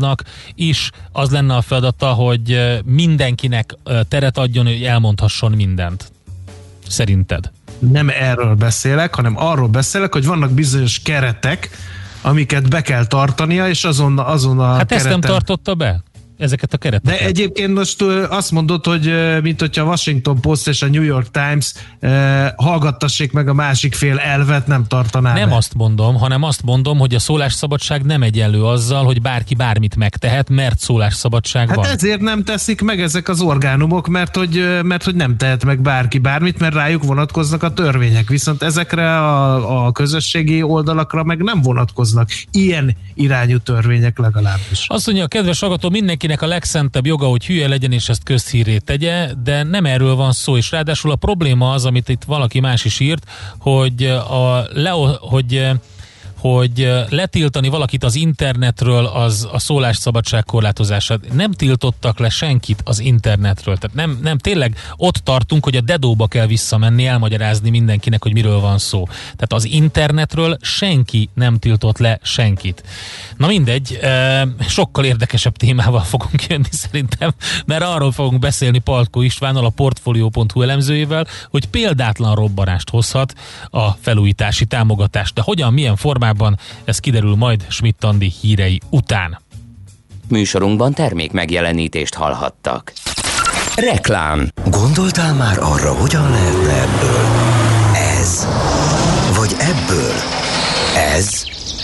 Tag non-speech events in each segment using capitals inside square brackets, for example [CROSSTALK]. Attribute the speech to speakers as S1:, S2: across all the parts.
S1: háznak is az lenne a feladata, hogy mindenkinek teret adjon, hogy elmondhasson mindent. Szerinted?
S2: Nem erről beszélek, hanem arról beszélek, hogy vannak bizonyos keretek, amiket be kell tartania, és azon, azon a
S1: Hát
S2: kereten...
S1: ezt nem tartotta be? Ezeket a kereteket.
S2: De egyébként most azt mondod, hogy mint hogyha a Washington Post és a New York Times hallgattassék meg a másik fél elvet, nem tartaná
S1: Nem
S2: be.
S1: azt mondom, hanem azt mondom, hogy a szólásszabadság nem egyenlő azzal, hogy bárki bármit megtehet, mert szólásszabadság
S2: hát
S1: van.
S2: ezért nem teszik meg ezek az orgánumok, mert hogy, mert hogy nem tehet meg bárki bármit, mert rájuk vonatkoznak a törvények. Viszont ezekre a, a közösségi oldalakra meg nem vonatkoznak ilyen irányú törvények legalábbis.
S1: Azt mondja a kedves hallgató, mindenkinek a legszentebb joga, hogy hülye legyen és ezt közhíré tegye, de nem erről van szó, és ráadásul a probléma az, amit itt valaki más is írt, hogy, a Leo, hogy hogy letiltani valakit az internetről az a szólásszabadság korlátozása. Nem tiltottak le senkit az internetről. Tehát nem, nem tényleg ott tartunk, hogy a dedóba kell visszamenni, elmagyarázni mindenkinek, hogy miről van szó. Tehát az internetről senki nem tiltott le senkit. Na mindegy, sokkal érdekesebb témával fogunk jönni szerintem, mert arról fogunk beszélni Palkó Istvánnal, a Portfolio.hu elemzőjével, hogy példátlan robbanást hozhat a felújítási támogatás. De hogyan, milyen formában formában, ez kiderül majd Schmidt Andi hírei után.
S3: Műsorunkban termék megjelenítést hallhattak. Reklám.
S4: Gondoltál már arra, hogyan lehetne ebből? Ez. Vagy ebből? Ez.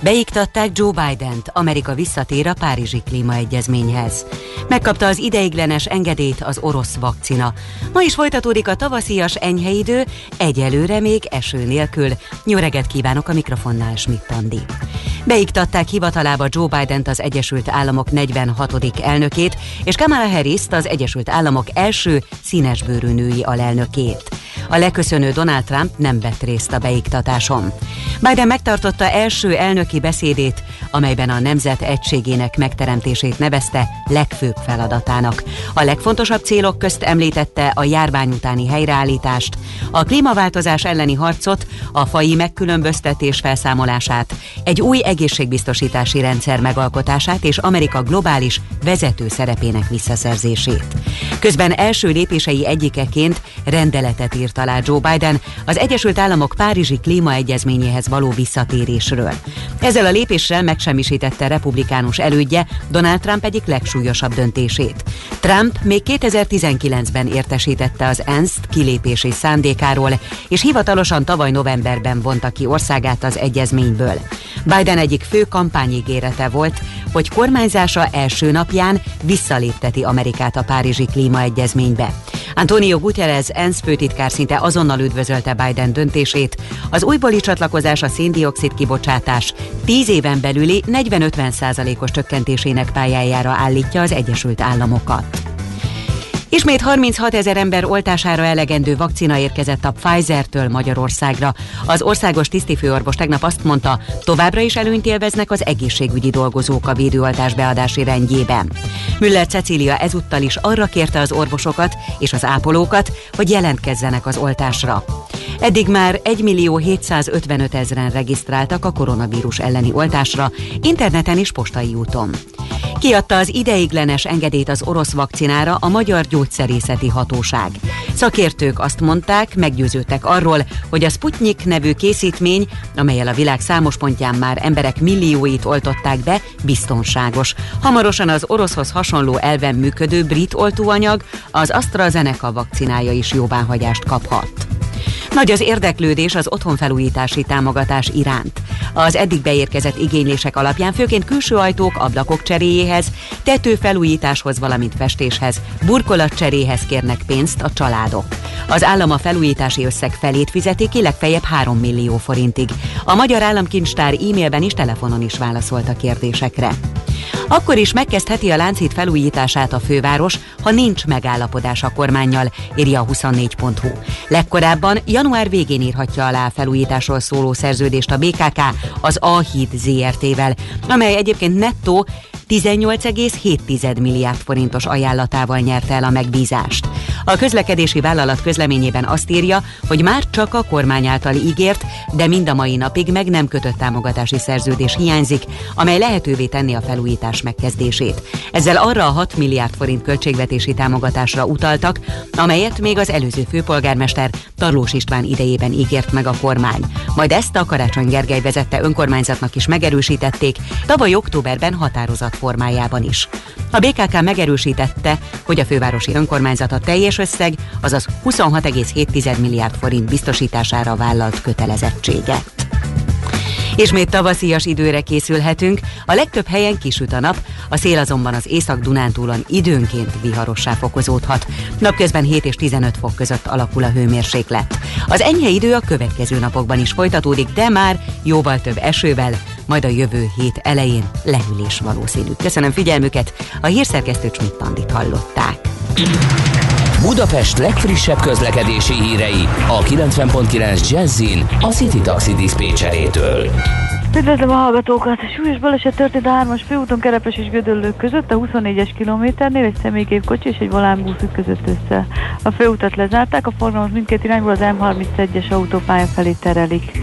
S5: Beiktatták Joe Biden-t, Amerika visszatér a Párizsi Klímaegyezményhez. Megkapta az ideiglenes engedélyt az orosz vakcina. Ma is folytatódik a tavaszias enyhe idő, egyelőre még eső nélkül. Jó reggelt kívánok a mikrofonnál, Schmidt Andi. Beiktatták hivatalába Joe Biden-t az Egyesült Államok 46. elnökét, és Kamala harris az Egyesült Államok első színesbőrű női alelnökét. A leköszönő Donald Trump nem vett részt a beiktatáson. Biden megtartotta első elnöki beszédét, amelyben a nemzet egységének megteremtését nevezte legfőbb feladatának. A legfontosabb célok közt említette a járvány utáni helyreállítást, a klímaváltozás elleni harcot, a fai megkülönböztetés felszámolását, egy új egészségbiztosítási rendszer megalkotását és Amerika globális vezető szerepének visszaszerzését. Közben első lépései egyikeként rendeletet írt alá Joe Biden az Egyesült Államok Párizsi klímaegyezményéhez való visszatérésről. Ezzel a lépéssel megsemmisítette republikánus elődje Donald Trump egyik legsúlyosabb döntését. Trump még 2019-ben értesítette az ENSZ-t kilépési szándékáról, és hivatalosan tavaly novemberben vonta ki országát az egyezményből. Biden egyik fő kampányigérete volt, hogy kormányzása első napján visszalépteti Amerikát a Párizsi klímaegyezménybe. Antonio Guterres ENSZ főtitkár szinte azonnal üdvözölte Biden döntését. Az újbóli csatlakozás a széndiokszid kibocsátás 10 éven belüli 40-50 százalékos csökkentésének pályájára állítja az Egyesült Államokat. Ismét 36 ezer ember oltására elegendő vakcina érkezett a Pfizer-től Magyarországra. Az országos tisztifőorvos tegnap azt mondta, továbbra is előnyt élveznek az egészségügyi dolgozók a védőoltás beadási rendjében. Müller Cecília ezúttal is arra kérte az orvosokat és az ápolókat, hogy jelentkezzenek az oltásra. Eddig már 1 millió 755 ezeren regisztráltak a koronavírus elleni oltásra, interneten és postai úton. Kiadta az ideiglenes engedélyt az orosz vakcinára a Magyar Gyógyszerészeti Hatóság. Szakértők azt mondták, meggyőződtek arról, hogy a Sputnik nevű készítmény, amelyel a világ számos pontján már emberek millióit oltották be, biztonságos. Hamarosan az oroszhoz hasonló elven működő brit oltóanyag, az AstraZeneca vakcinája is jóváhagyást kaphat. Nagy az érdeklődés az otthonfelújítási támogatás iránt. Az eddig beérkezett igénylések alapján főként külső ajtók, ablakok cseréjéhez, tetőfelújításhoz, valamint festéshez, burkolat cseréhez kérnek pénzt a családok. Az állam a felújítási összeg felét fizeti ki legfeljebb 3 millió forintig. A Magyar Államkincstár e-mailben és telefonon is válaszolt a kérdésekre. Akkor is megkezdheti a Lánchíd felújítását a főváros, ha nincs megállapodás a kormányjal, írja a 24.hu. Legkorábban január végén írhatja alá a felújításról szóló szerződést a BKK az A-híd ZRT-vel, amely egyébként nettó 18,7 milliárd forintos ajánlatával nyerte el a megbízást. A közlekedési vállalat közleményében azt írja, hogy már csak a kormány által ígért, de mind a mai napig meg nem kötött támogatási szerződés hiányzik, amely lehetővé tenni a felújítás megkezdését. Ezzel arra a 6 milliárd forint költségvetési támogatásra utaltak, amelyet még az előző főpolgármester Tarlós István idejében ígért meg a kormány. Majd ezt a Karácsony Gergely vezette önkormányzatnak is megerősítették, tavaly októberben határozat formájában is. A BKK megerősítette, hogy a fővárosi önkormányzat a teljes összeg, azaz 26,7 milliárd forint biztosítására vállalt kötelezettséget. Ismét tavaszias időre készülhetünk, a legtöbb helyen kisüt a nap, a szél azonban az Észak-Dunántúlon időnként viharossá fokozódhat. Napközben 7 és 15 fok között alakul a hőmérséklet. Az enyhe idő a következő napokban is folytatódik, de már jóval több esővel, majd a jövő hét elején lehűlés valószínű. Köszönöm figyelmüket, a hírszerkesztő Csmitt hallották.
S3: Budapest legfrissebb közlekedési hírei a 90.9 Jazzin a City Taxi Dispécsejétől.
S6: Üdvözlöm a hallgatókat! Súlyos baleset történt a 3-as főúton Kerepes és Gödöllők között, a 24-es kilométernél egy személygépkocsi és egy volánbusz ütközött össze. A főutat lezárták, a forgalmat mindkét irányból az M31-es autópálya felé terelik.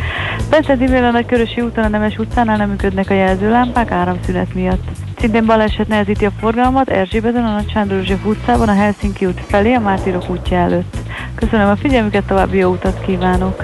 S6: Beszedivően a Nagykörösi úton a Nemes utcánál nem működnek a jelzőlámpák áramszünet miatt. Szintén baleset nehezíti a forgalmat Erzsébeten, a Nagy Sándor József utcában, a Helsinki út felé, a Mártirok útja előtt. Köszönöm a figyelmüket, további jó utat kívánok!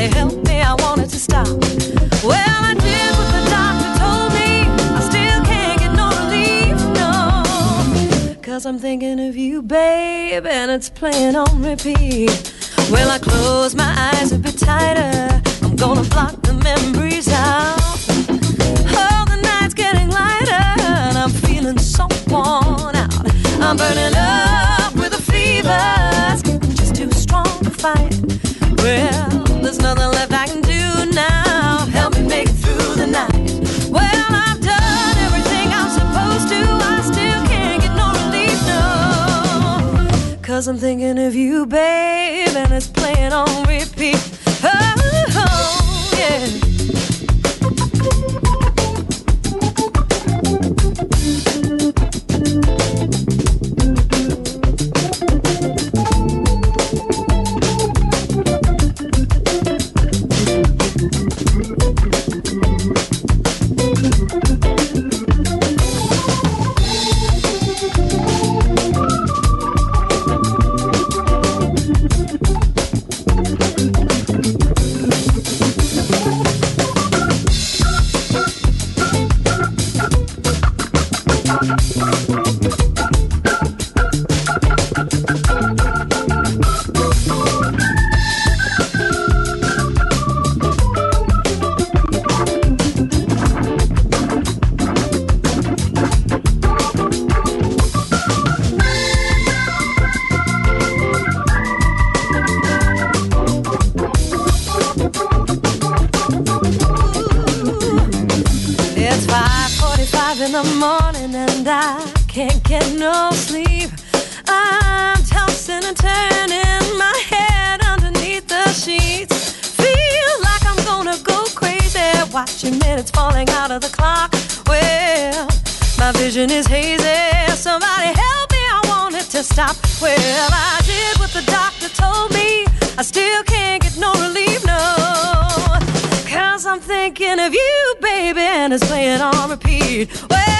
S3: Somebody help me, I wanted to stop. Well, I did what the doctor told me. I still can't get no relief, no. Cause I'm thinking of you, babe, and it's playing on repeat. Well, I close my eyes a bit tighter. I'm gonna block the memories out. Oh, the night's getting lighter, and I'm feeling so worn out. I'm burning up with a fever, it's getting just too strong to fight. Well, there's nothing left I can do now. Help me make it through the night. Well, I've done everything I'm supposed to. I still can't get no relief, no. Cause I'm thinking of you, babe, and it's playing on repeat. Oh, oh five in the morning and I can't get no sleep. I'm tossing and turning my head underneath the sheets. Feel like I'm gonna go crazy watching minutes falling out of the clock. Well, my vision is hazy. Somebody help me, I want it to stop. Well, I did what the doctor told me. I still can't get no relief, no thinking of you, baby, and it's playing on repeat. Well,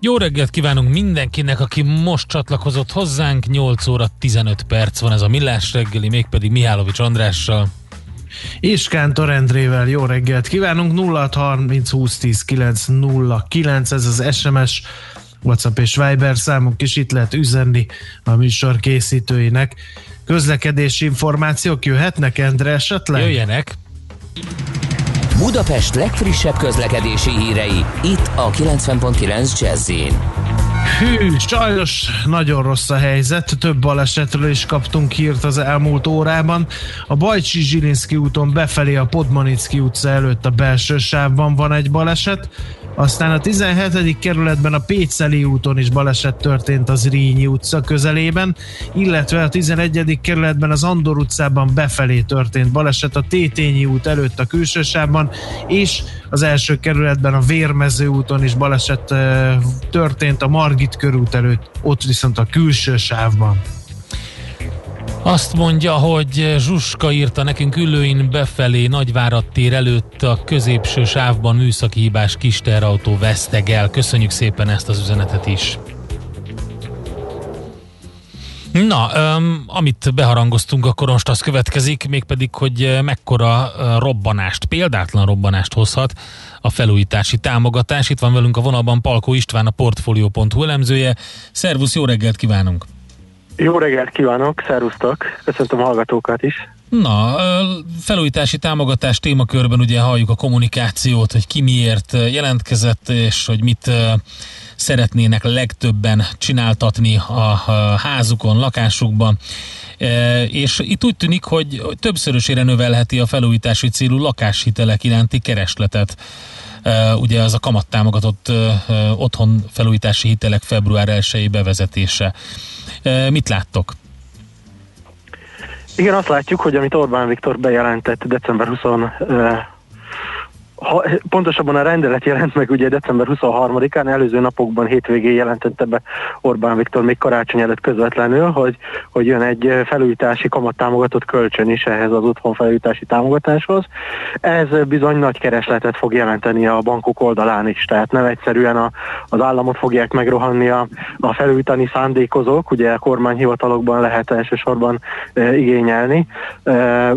S1: Jó reggelt kívánunk mindenkinek, aki most csatlakozott hozzánk. 8 óra 15 perc van ez a Millás reggeli, mégpedig Mihálovics Andrással.
S2: És Kántor Endrével jó reggelt kívánunk, 0630 2010 909, ez az SMS, WhatsApp és Viber számunk is itt lehet üzenni a műsor készítőinek. Közlekedési információk jöhetnek, Endre, esetleg?
S1: Jöjjenek!
S7: Budapest legfrissebb közlekedési hírei, itt a 90.9 jazz
S2: Hű, sajnos nagyon rossz a helyzet, több balesetről is kaptunk hírt az elmúlt órában. A Bajcsi Zsilinszki úton befelé a Podmanicki utca előtt a belső sávban van egy baleset, aztán a 17. kerületben a Péceli úton is baleset történt az Rínyi utca közelében, illetve a 11. kerületben az Andor utcában befelé történt baleset a Tétényi út előtt a külső és az első kerületben a Vérmező úton is baleset történt a Margit körút előtt, ott viszont a külső sávban.
S1: Azt mondja, hogy Zsuska írta nekünk ülőin befelé Nagyvárad tér előtt a középső sávban műszaki hibás kis teherautó vesztegel. Köszönjük szépen ezt az üzenetet is. Na, um, amit beharangoztunk, akkor most az következik, mégpedig, hogy mekkora robbanást, példátlan robbanást hozhat a felújítási támogatás. Itt van velünk a vonalban Palkó István, a Portfolio.hu elemzője. Szervusz, jó reggelt kívánunk!
S8: Jó reggelt kívánok, szervusztok, köszöntöm a hallgatókat is.
S1: Na, felújítási támogatás témakörben ugye halljuk a kommunikációt, hogy ki miért jelentkezett, és hogy mit szeretnének legtöbben csináltatni a házukon, lakásukban. És itt úgy tűnik, hogy többszörösére növelheti a felújítási célú lakáshitelek iránti keresletet. Ugye az a kamattámogatott otthon felújítási hitelek február 1 bevezetése. Mit láttok?
S8: Igen, azt látjuk, hogy amit Orbán Viktor bejelentett december 20 ha, pontosabban a rendelet jelent meg ugye december 23-án, előző napokban hétvégén jelentette be Orbán Viktor még karácsony előtt közvetlenül, hogy, hogy jön egy felújítási kamattámogatott kölcsön is ehhez az otthon felújítási támogatáshoz. Ez bizony nagy keresletet fog jelenteni a bankok oldalán is, tehát nem egyszerűen a, az államot fogják megrohanni a, a felújítani szándékozók, ugye a kormányhivatalokban lehet elsősorban e, igényelni e,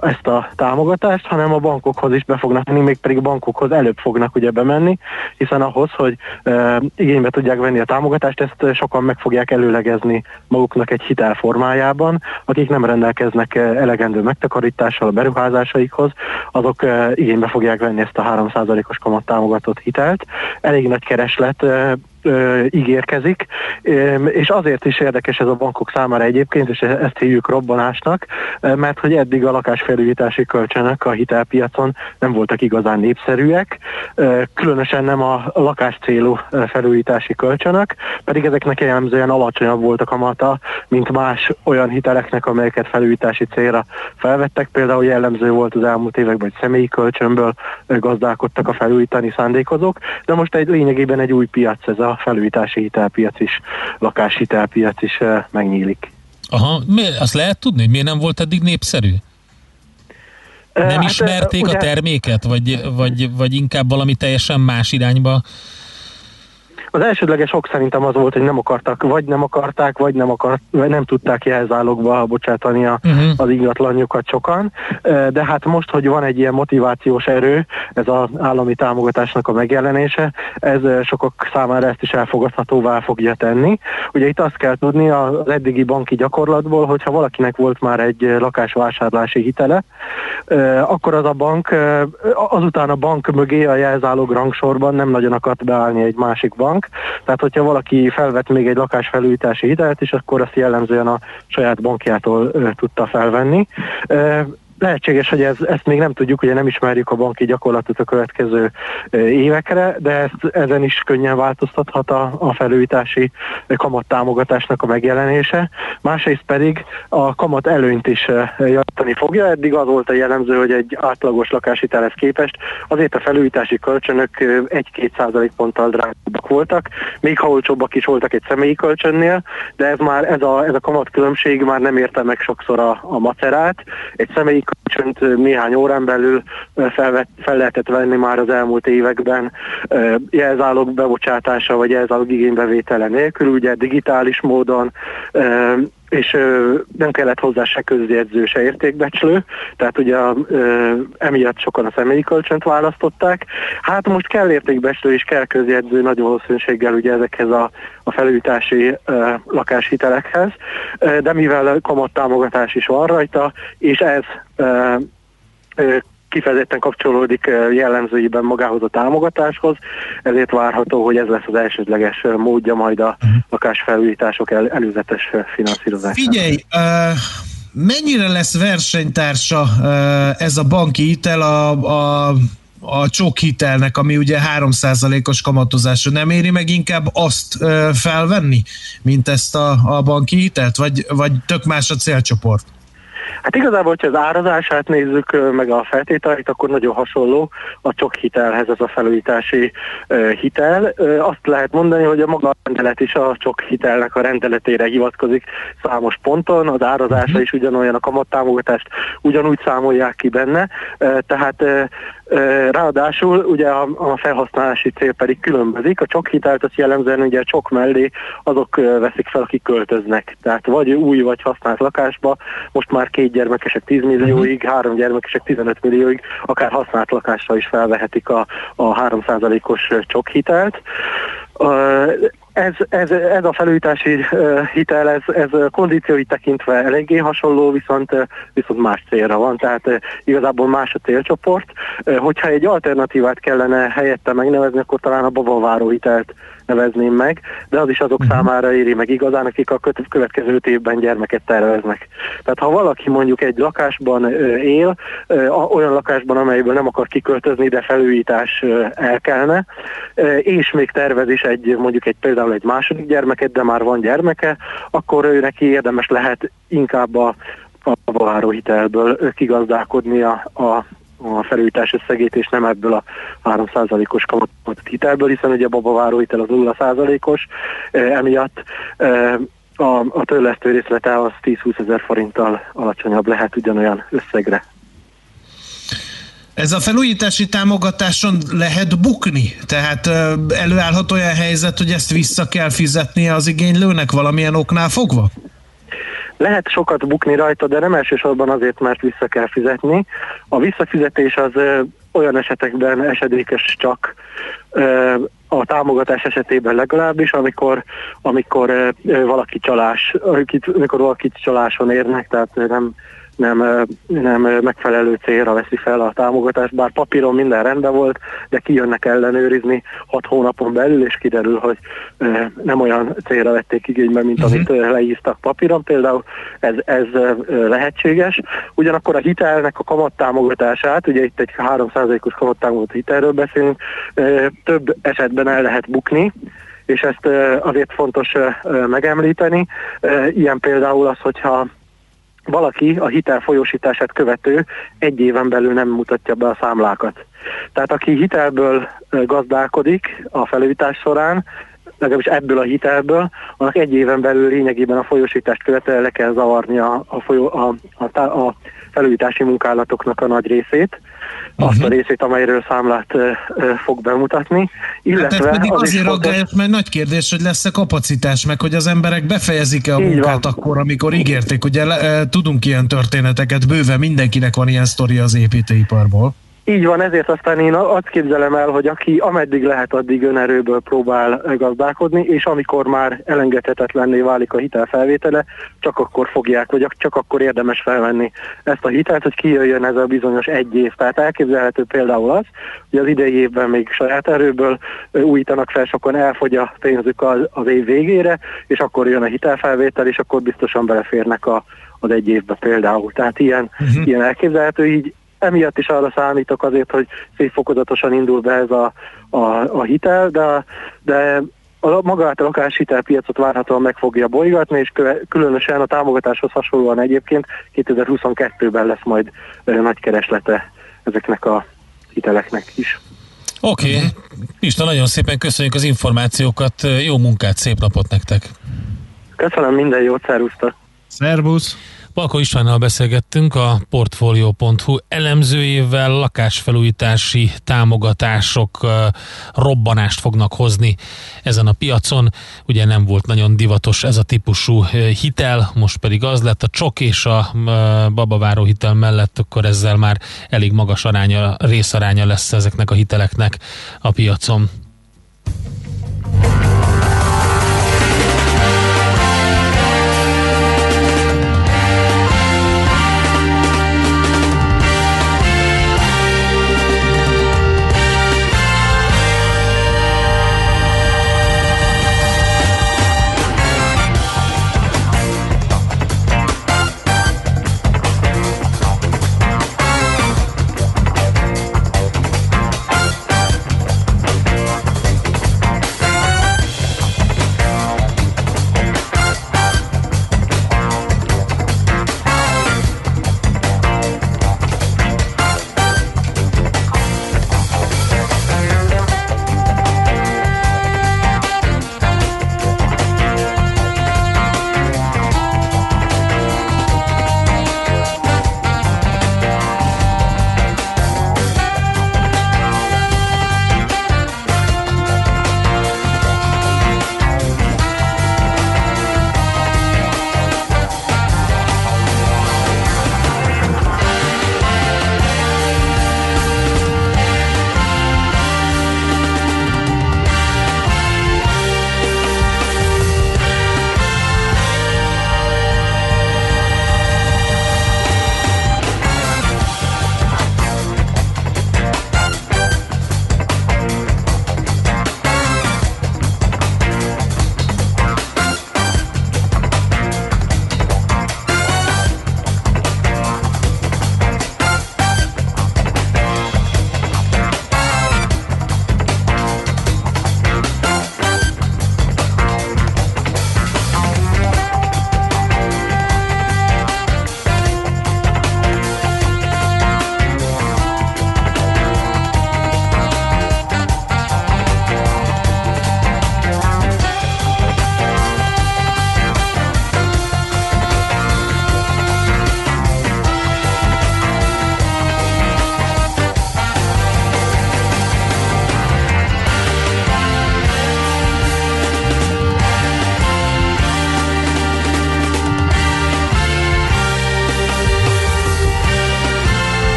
S8: ezt a támogatást, hanem a bankokhoz is be fognak menni, még pedig bankok bankokhoz előbb fognak ugye bemenni, hiszen ahhoz, hogy e, igénybe tudják venni a támogatást, ezt sokan meg fogják előlegezni maguknak egy hitel formájában, akik nem rendelkeznek elegendő megtakarítással a beruházásaikhoz, azok e, igénybe fogják venni ezt a 3%-os kamat támogatott hitelt. Elég nagy kereslet e, ö, ígérkezik, és azért is érdekes ez a bankok számára egyébként, és ezt hívjuk robbanásnak, mert hogy eddig a lakásfelújítási kölcsönök a hitelpiacon nem voltak igazán népszerűek, különösen nem a lakás célú felújítási kölcsönök, pedig ezeknek jellemzően alacsonyabb volt a kamata, mint más olyan hiteleknek, amelyeket felújítási célra felvettek. Például jellemző volt az elmúlt években, hogy személyi kölcsönből gazdálkodtak a felújítani szándékozók, de most egy lényegében egy új piac ez a felújítási hitelpiac is, lakáshitelpiac is eh, megnyílik.
S1: Aha, azt lehet tudni, hogy miért nem volt eddig népszerű? Nem hát, ismerték ugye, a terméket, vagy, vagy, vagy inkább valami teljesen más irányba
S8: az elsődleges ok szerintem az volt, hogy nem akartak, vagy nem akarták, vagy nem, akart, vagy nem tudták jelzálogba bocsátani a, uh-huh. az ingatlanjukat sokan, de hát most, hogy van egy ilyen motivációs erő, ez az állami támogatásnak a megjelenése, ez sokak számára ezt is elfogadhatóvá fogja tenni. Ugye itt azt kell tudni az eddigi banki gyakorlatból, hogyha valakinek volt már egy lakásvásárlási hitele, akkor az a bank, azután a bank mögé a jelzálog rangsorban nem nagyon akart beállni egy másik bank, tehát, hogyha valaki felvett még egy lakásfelújítási hitelt is, akkor azt jellemzően a saját bankjától tudta felvenni. Lehetséges, hogy ez, ezt még nem tudjuk, ugye nem ismerjük a banki gyakorlatot a következő évekre, de ezt, ezen is könnyen változtathat a, a felújítási kamattámogatásnak a megjelenése. Másrészt pedig a kamat előnyt is javítani fogja. Eddig az volt a jellemző, hogy egy átlagos lakáshitelhez képest azért a felújítási kölcsönök 1-2 százalék ponttal drágábbak voltak, még ha olcsóbbak is voltak egy személyi kölcsönnél, de ez már ez a, ez a kamat különbség már nem érte meg sokszor a, a macerát. Egy személyi kölcsönt néhány órán belül fel, fel lehetett venni már az elmúlt években jelzálog bebocsátása vagy jelzálog igénybevétele nélkül, ugye digitális módon és ö, nem kellett hozzá se közjegyző, se értékbecslő, tehát ugye ö, emiatt sokan a személyi kölcsönt választották. Hát most kell értékbecslő és kell közjegyző nagy valószínűséggel ugye ezekhez a, a felújítási ö, lakáshitelekhez, de mivel kamattámogatás is van rajta, és ez ö, kifejezetten kapcsolódik jellemzőiben magához a támogatáshoz, ezért várható, hogy ez lesz az elsődleges módja majd a mhm. lakásfelújítások el, előzetes finanszírozására.
S2: Figyelj, uh, mennyire lesz versenytársa uh, ez a banki hitel a, a a csok hitelnek, ami ugye 3%-os kamatozású, nem éri meg inkább azt ö, felvenni, mint ezt a, a banki hitelt, vagy, vagy tök más a célcsoport?
S8: Hát igazából, hogyha az árazását nézzük, meg a feltételeit, akkor nagyon hasonló a csok hitelhez ez a felújítási hitel. Azt lehet mondani, hogy a maga rendelet is a csok hitelnek a rendeletére hivatkozik számos ponton, az árazása mhm. is ugyanolyan, a kamattámogatást ugyanúgy számolják ki benne, tehát Ráadásul ugye a, a felhasználási cél pedig különbözik. A csok hitelt az jellemzően ugye csok mellé azok veszik fel, akik költöznek. Tehát vagy új, vagy használt lakásba, most már két gyermekesek 10 millióig, uh-huh. három gyermekesek 15 millióig, akár használt lakásra is felvehetik a, a 3%-os csok hitelt. Ez, ez, ez a felújítási hitel, ez, ez kondíciói tekintve eléggé hasonló, viszont, viszont más célra van, tehát igazából más a célcsoport. Hogyha egy alternatívát kellene helyette megnevezni, akkor talán a babaváró hitelt nevezném meg, de az is azok uh-huh. számára éri meg igazán, akik a következő évben gyermeket terveznek. Tehát ha valaki mondjuk egy lakásban él, olyan lakásban, amelyből nem akar kiköltözni, de felújítás elkelne, és még tervez is egy, mondjuk egy például egy második gyermeket, de már van gyermeke, akkor ő neki érdemes lehet inkább a a hitelből kigazdálkodni a, a a felújítás összegét, és nem ebből a 3%-os kamatot hitelből, hiszen ugye a babaváró hitel az 0%-os, emiatt a, a törlesztő részlete az 10-20 ezer forinttal alacsonyabb lehet ugyanolyan összegre.
S2: Ez a felújítási támogatáson lehet bukni? Tehát előállhat olyan helyzet, hogy ezt vissza kell fizetnie az igénylőnek valamilyen oknál fogva?
S8: Lehet sokat bukni rajta, de nem elsősorban azért, mert vissza kell fizetni. A visszafizetés az olyan esetekben esedékes csak a támogatás esetében legalábbis, amikor, amikor valaki csalás, amikor valaki csaláson érnek, tehát nem nem, nem megfelelő célra veszi fel a támogatást, bár papíron minden rendben volt, de kijönnek ellenőrizni hat hónapon belül, és kiderül, hogy nem olyan célra vették igénybe, mint uh-huh. amit leírtak papíron, például ez, ez lehetséges. Ugyanakkor a hitelnek a kamattámogatását, ugye itt egy 3%-os kamattámogató hitelről beszélünk, több esetben el lehet bukni, és ezt azért fontos megemlíteni. Ilyen például az, hogyha valaki a hitel folyósítását követő egy éven belül nem mutatja be a számlákat. Tehát aki hitelből gazdálkodik a felújítás során, legalábbis ebből a hitelből, annak egy éven belül lényegében a folyósítást követően le kell zavarni a, a, folyó, a, a, a felújítási munkálatoknak a nagy részét, uh-huh. azt a részét, amelyről számlát fog bemutatni.
S2: Illetve hát ez pedig az azért aggályos, mert nagy kérdés, hogy lesz-e kapacitás, meg hogy az emberek befejezik-e a munkát van. akkor, amikor ígérték. Ugye le, tudunk ilyen történeteket, bőven mindenkinek van ilyen sztori az építőiparból.
S8: Így van, ezért aztán én azt képzelem el, hogy aki ameddig lehet, addig önerőből próbál gazdálkodni, és amikor már elengedhetetlenné válik a hitelfelvétele, csak akkor fogják, vagy csak akkor érdemes felvenni ezt a hitelt, hogy kijöjjön ez a bizonyos egy év. Tehát elképzelhető például az, hogy az idei évben még saját erőből újítanak fel, sokan elfogy a pénzük az, az év végére, és akkor jön a hitelfelvétel, és akkor biztosan beleférnek a, az egy évben például. Tehát ilyen, uh-huh. ilyen elképzelhető, így emiatt is arra számítok azért, hogy szép fokozatosan indul be ez a, a, a hitel, de, de a magát a lakáshitelpiacot várhatóan meg fogja bolygatni, és különösen a támogatáshoz hasonlóan egyébként 2022-ben lesz majd nagy kereslete ezeknek a hiteleknek is.
S1: Oké, okay. Pista, nagyon szépen köszönjük az információkat, jó munkát, szép napot nektek!
S8: Köszönöm, minden jót, szervusztok!
S2: Szervusz!
S1: Palko Istvánnal beszélgettünk a Portfolio.hu elemzőjével, lakásfelújítási támogatások robbanást fognak hozni ezen a piacon. Ugye nem volt nagyon divatos ez a típusú hitel, most pedig az lett a csok és a babaváró hitel mellett, akkor ezzel már elég magas aránya, részaránya lesz ezeknek a hiteleknek a piacon.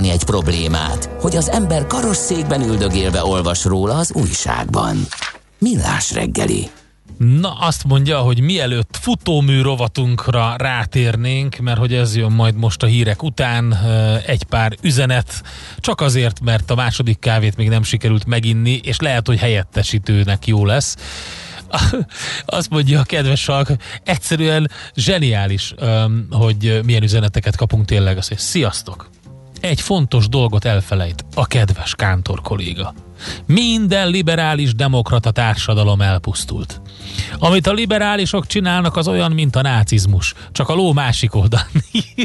S7: Megoldani egy problémát, hogy az ember karosszékben üldögélve olvas róla az újságban. Millás reggeli.
S1: Na, azt mondja, hogy mielőtt futómű rovatunkra rátérnénk, mert hogy ez jön majd most a hírek után, egy pár üzenet, csak azért, mert a második kávét még nem sikerült meginni, és lehet, hogy helyettesítőnek jó lesz. [LAUGHS] Azt mondja a kedves salk, egyszerűen zseniális, hogy milyen üzeneteket kapunk tényleg. Azt mondja, sziasztok! Egy fontos dolgot elfelejt a kedves Kántor kolléga. Minden liberális demokrata társadalom elpusztult. Amit a liberálisok csinálnak, az olyan, mint a nácizmus. Csak a ló másik oldalán.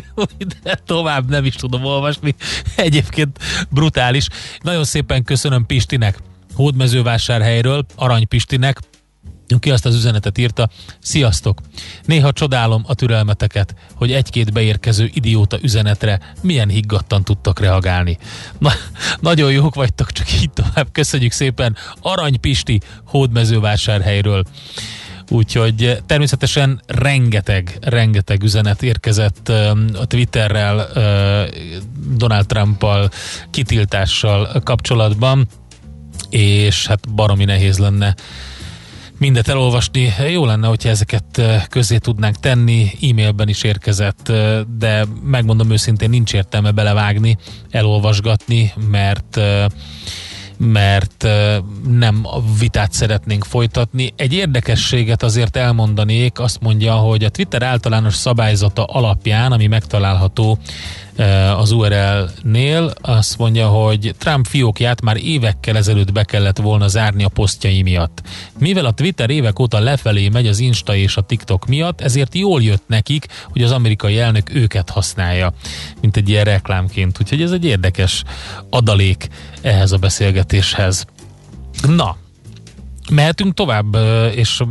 S1: [LAUGHS] De tovább nem is tudom olvasni. Egyébként brutális. Nagyon szépen köszönöm Pistinek, Hódmezővásárhelyről, Arany Pistinek, aki azt az üzenetet írta, sziasztok! Néha csodálom a türelmeteket, hogy egy-két beérkező idióta üzenetre milyen higgadtan tudtak reagálni. Na, nagyon jók vagytok, csak így tovább. Köszönjük szépen Arany Pisti hódmezővásárhelyről. Úgyhogy természetesen rengeteg, rengeteg üzenet érkezett a Twitterrel, Donald Trumpal, kitiltással kapcsolatban, és hát baromi nehéz lenne mindet elolvasni. Jó lenne, hogyha ezeket közé tudnánk tenni, e-mailben is érkezett, de megmondom őszintén, nincs értelme belevágni, elolvasgatni, mert mert nem a vitát szeretnénk folytatni. Egy érdekességet azért elmondanék, azt mondja, hogy a Twitter általános szabályzata alapján, ami megtalálható az URL-nél, azt mondja, hogy Trump fiókját már évekkel ezelőtt be kellett volna zárni a posztjai miatt. Mivel a Twitter évek óta lefelé megy az Insta és a TikTok miatt, ezért jól jött nekik, hogy az amerikai elnök őket használja, mint egy ilyen reklámként. Úgyhogy ez egy érdekes adalék ehhez a beszélgetéshez. Na, mehetünk tovább, és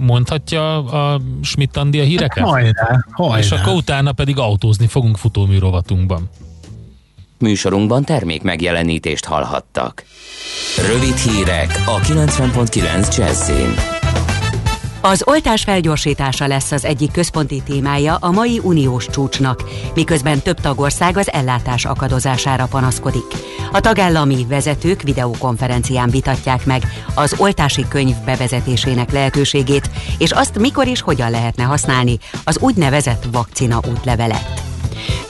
S1: mondhatja a Schmidt Andi a híreket?
S2: Hát hajrá, hajrá.
S1: És akkor utána pedig autózni fogunk futóműrovatunkban.
S7: Műsorunkban termék megjelenítést hallhattak. Rövid hírek a 90.9 Jazzin.
S5: Az oltás felgyorsítása lesz az egyik központi témája a mai uniós csúcsnak, miközben több tagország az ellátás akadozására panaszkodik. A tagállami vezetők videokonferencián vitatják meg az oltási könyv bevezetésének lehetőségét, és azt mikor és hogyan lehetne használni az úgynevezett vakcina útlevelet.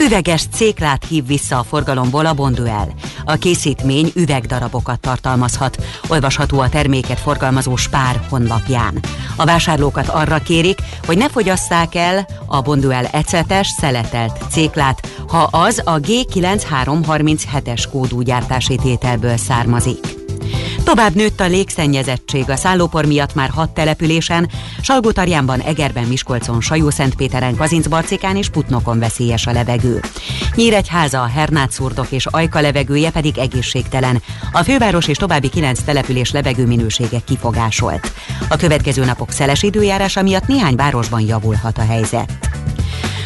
S5: Üveges céklát hív vissza a forgalomból a Bonduel. A készítmény üvegdarabokat tartalmazhat. Olvasható a terméket forgalmazó Spár honlapján. A vásárlókat arra kérik, hogy ne fogyasszák el a Bonduel ecetes, szeletelt céklát, ha az a G9337-es kódú gyártási tételből származik. Tovább nőtt a légszennyezettség a szállópor miatt már hat településen, Salgótarjánban, Egerben, Miskolcon, Sajó-Szentpéteren, Kazincbarcikán és Putnokon veszélyes a levegő. Nyíregyháza, Hernátszurdok és Ajka levegője pedig egészségtelen. A főváros és további kilenc település levegő minősége kifogásolt. A következő napok szeles időjárása miatt néhány városban javulhat a helyzet.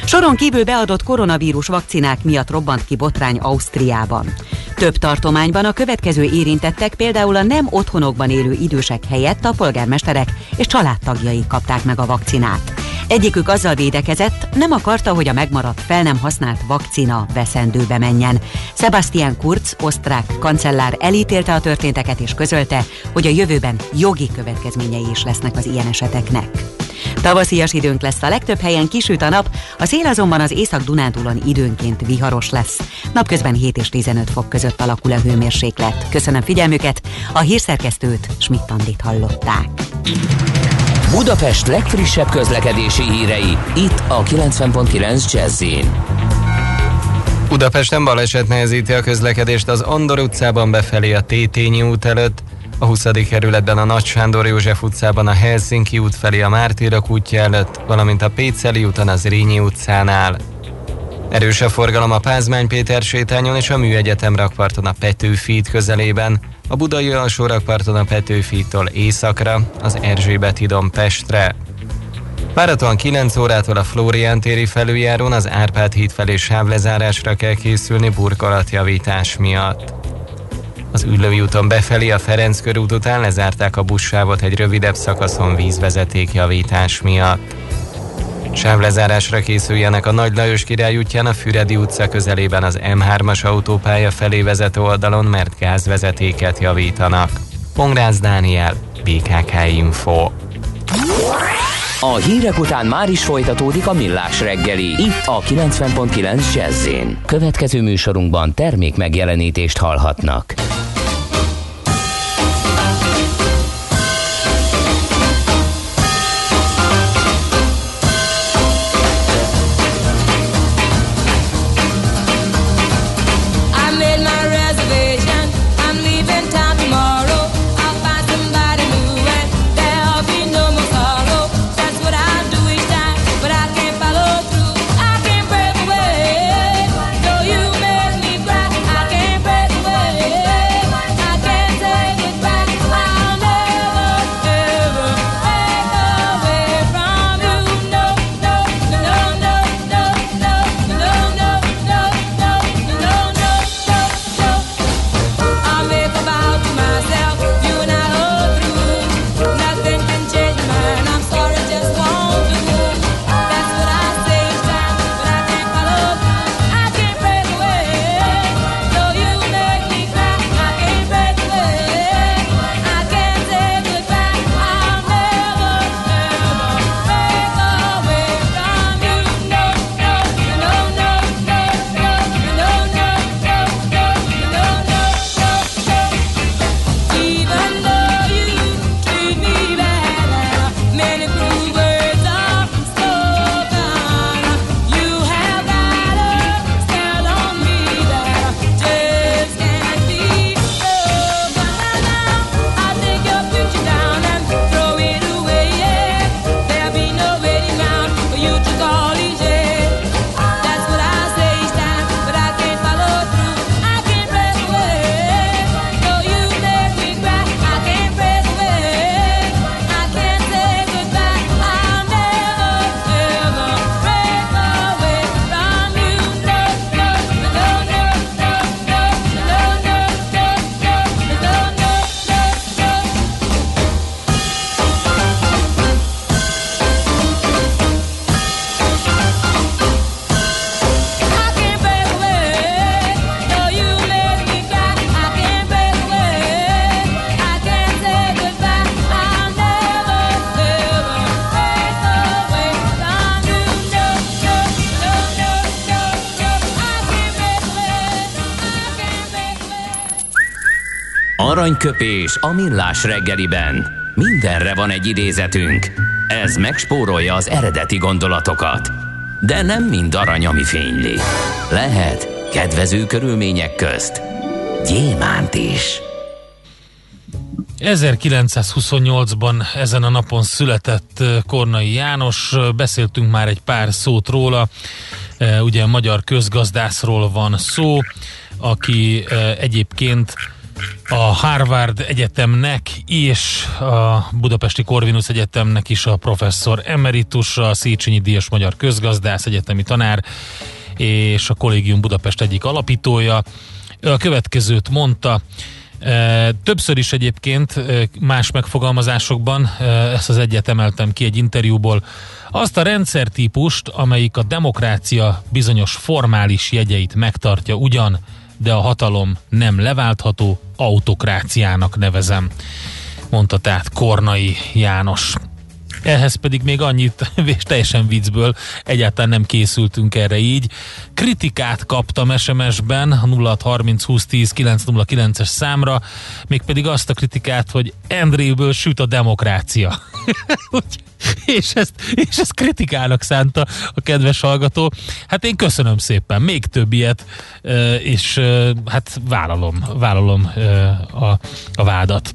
S5: Soron kívül beadott koronavírus vakcinák miatt robbant ki botrány Ausztriában. Több tartományban a következő érintettek például a nem otthonokban élő idősek helyett a polgármesterek és családtagjai kapták meg a vakcinát. Egyikük azzal védekezett, nem akarta, hogy a megmaradt fel nem használt vakcina veszendőbe menjen. Sebastian Kurz, osztrák kancellár elítélte a történteket és közölte, hogy a jövőben jogi következményei is lesznek az ilyen eseteknek. Tavaszias időnk lesz a legtöbb helyen kisüt a nap, a szél azonban az Észak-Dunántúlon időnként viharos lesz. Napközben 7 és 15 fok között alakul a hőmérséklet. Köszönöm figyelmüket, a hírszerkesztőt Schmidt-Andit hallották.
S7: Budapest legfrissebb közlekedési hírei, itt a 90.9 jazz
S9: Budapesten baleset nehezíti a közlekedést az Andor utcában befelé a Tétényi út előtt, a 20. kerületben a Nagy Sándor József utcában a Helsinki út felé a Mártírok útja előtt, valamint a Péceli úton az Rényi utcánál. Erős a forgalom a Pázmány Péter sétányon és a Műegyetem rakparton a Petőfit közelében, a Budai alsó rakparton a Petőfitól északra, az Erzsébet hídon Pestre. Váratóan 9 órától a Flórián téri felüljárón az Árpád híd felé sávlezárásra kell készülni burkolatjavítás miatt. Az Üllői úton befelé a Ferenc körút után lezárták a buszsávot egy rövidebb szakaszon vízvezeték javítás miatt. Sávlezárásra készüljenek a Nagy Lajos király útján a Füredi utca közelében az M3-as autópálya felé vezető oldalon, mert gázvezetéket javítanak. Pongrász Dániel, BKK Info.
S7: A hírek után már is folytatódik a millás reggeli, itt a 90.9 jazz Következő műsorunkban termék megjelenítést hallhatnak. Aranyköpés a millás reggeliben. Mindenre van egy idézetünk. Ez megspórolja az eredeti gondolatokat. De nem mind arany, ami fényli. Lehet kedvező körülmények közt gyémánt is.
S1: 1928-ban ezen a napon született Kornai János, beszéltünk már egy pár szót róla, ugye magyar közgazdászról van szó, aki egyébként a Harvard Egyetemnek és a Budapesti Corvinus Egyetemnek is a professzor emeritus, a Széchenyi Díjas Magyar Közgazdász Egyetemi Tanár és a Kollégium Budapest egyik alapítója. A következőt mondta, Többször is egyébként más megfogalmazásokban, ezt az egyet emeltem ki egy interjúból, azt a rendszertípust, amelyik a demokrácia bizonyos formális jegyeit megtartja ugyan, de a hatalom nem leváltható, autokráciának nevezem, mondta tehát Kornai János. Ehhez pedig még annyit, [LAUGHS] és teljesen viccből, egyáltalán nem készültünk erre így. Kritikát kaptam SMS-ben a 0630 2010 909-es számra, mégpedig azt a kritikát, hogy Endréből süt a demokrácia. [LAUGHS] és ezt, és ezt kritikának szánta a kedves hallgató. Hát én köszönöm szépen, még több ilyet, és hát vállalom, vállalom a, a vádat.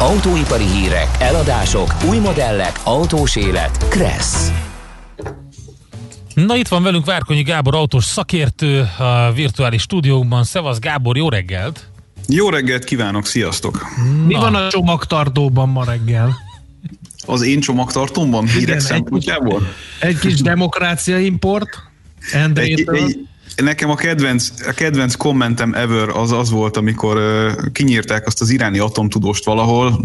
S7: Autóipari hírek, eladások, új modellek, autós élet. Kressz.
S1: Na itt van velünk Várkonyi Gábor autós szakértő a virtuális stúdiókban. Szevasz Gábor, jó reggelt!
S10: Jó reggelt kívánok, sziasztok!
S2: Na. Mi van a csomagtartóban ma reggel?
S10: Az én csomagtartómban? Hírek szempontjából?
S2: Egy kis demokrácia import?
S10: Egy, egy, Nekem a kedvenc, a kedvenc kommentem ever az az volt, amikor uh, kinyírták azt az iráni atomtudóst valahol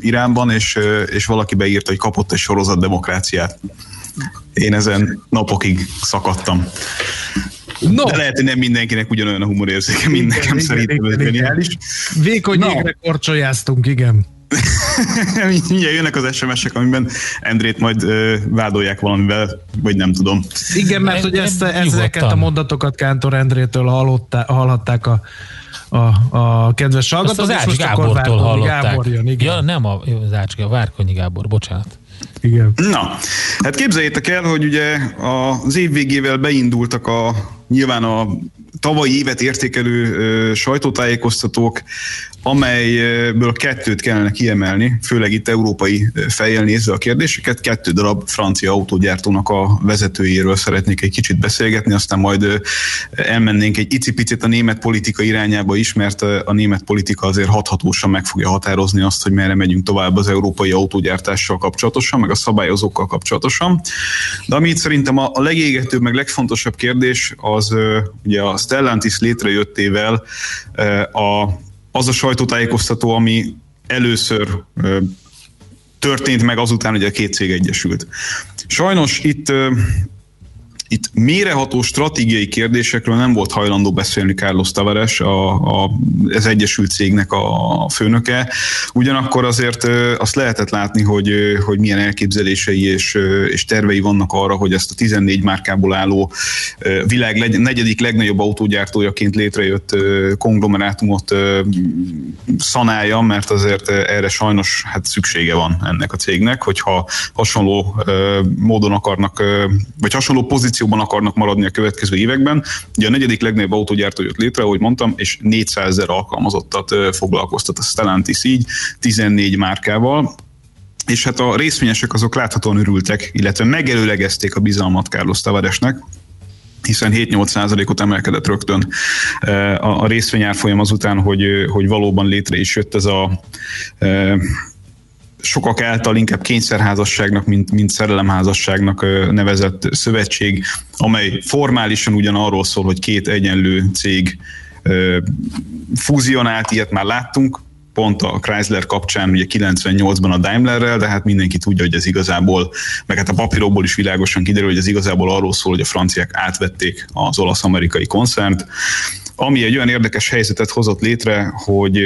S10: Iránban, és, uh, és valaki beírta, hogy kapott egy sorozat demokráciát. Én ezen napokig szakadtam. No. De lehet, hogy nem mindenkinek ugyanolyan a humorérzéke, mint nekem szerintem ez geniális.
S2: Vékony no. korcsolyáztunk, igen. [LAUGHS]
S10: Mindjárt jönnek az SMS-ek, amiben Endrét majd ö, vádolják valamivel, vagy nem tudom.
S2: Igen, mert hogy ezt, ezeket a mondatokat Kántor Endrétől hallhatták a a, a kedves hallgatók.
S1: Azt az Ács Gábortól hallották. Gábor jön, igen. Ja, nem a, az Ács Gábor, Várkonyi Gábor, bocsánat.
S2: Igen.
S10: Na, hát képzeljétek el, hogy ugye az év végével beindultak a nyilván a tavalyi évet értékelő sajtótájékoztatók, amelyből kettőt kellene kiemelni, főleg itt európai fejjel nézve a kérdéseket. Kettő darab francia autógyártónak a vezetőjéről szeretnék egy kicsit beszélgetni, aztán majd elmennénk egy icipicit a német politika irányába is, mert a német politika azért hathatósan meg fogja határozni azt, hogy merre megyünk tovább az európai autógyártással kapcsolatosan, meg a szabályozókkal kapcsolatosan. De amit szerintem a legégetőbb, meg legfontosabb kérdés az ugye a Stellantis létrejöttével a az a sajtótájékoztató, ami először történt meg azután, hogy a két cég egyesült. Sajnos itt itt méreható stratégiai kérdésekről nem volt hajlandó beszélni Carlos Tavares, a, a, az Egyesült Cégnek a főnöke. Ugyanakkor azért azt lehetett látni, hogy, hogy milyen elképzelései és, és tervei vannak arra, hogy ezt a 14 márkából álló világ negyedik legnagyobb autógyártójaként létrejött konglomerátumot szanálja, mert azért erre sajnos hát szüksége van ennek a cégnek, hogyha hasonló módon akarnak, vagy hasonló pozíció pozícióban akarnak maradni a következő években. Ugye a negyedik legnagyobb autógyártó jött létre, ahogy mondtam, és 400 ezer alkalmazottat foglalkoztat a Stellantis így, 14 márkával, és hát a részvényesek azok láthatóan örültek, illetve megelőlegezték a bizalmat Carlos Tavaresnek, hiszen 7-8 ot emelkedett rögtön a, részvényárfolyam azután, hogy, hogy valóban létre is jött ez a sokak által inkább kényszerházasságnak, mint, mint szerelemházasságnak nevezett szövetség, amely formálisan ugyan arról szól, hogy két egyenlő cég fúzionált, ilyet már láttunk, pont a Chrysler kapcsán, ugye 98-ban a Daimlerrel, de hát mindenki tudja, hogy ez igazából, meg hát a papírokból is világosan kiderül, hogy ez igazából arról szól, hogy a franciák átvették az olasz-amerikai koncernt, ami egy olyan érdekes helyzetet hozott létre, hogy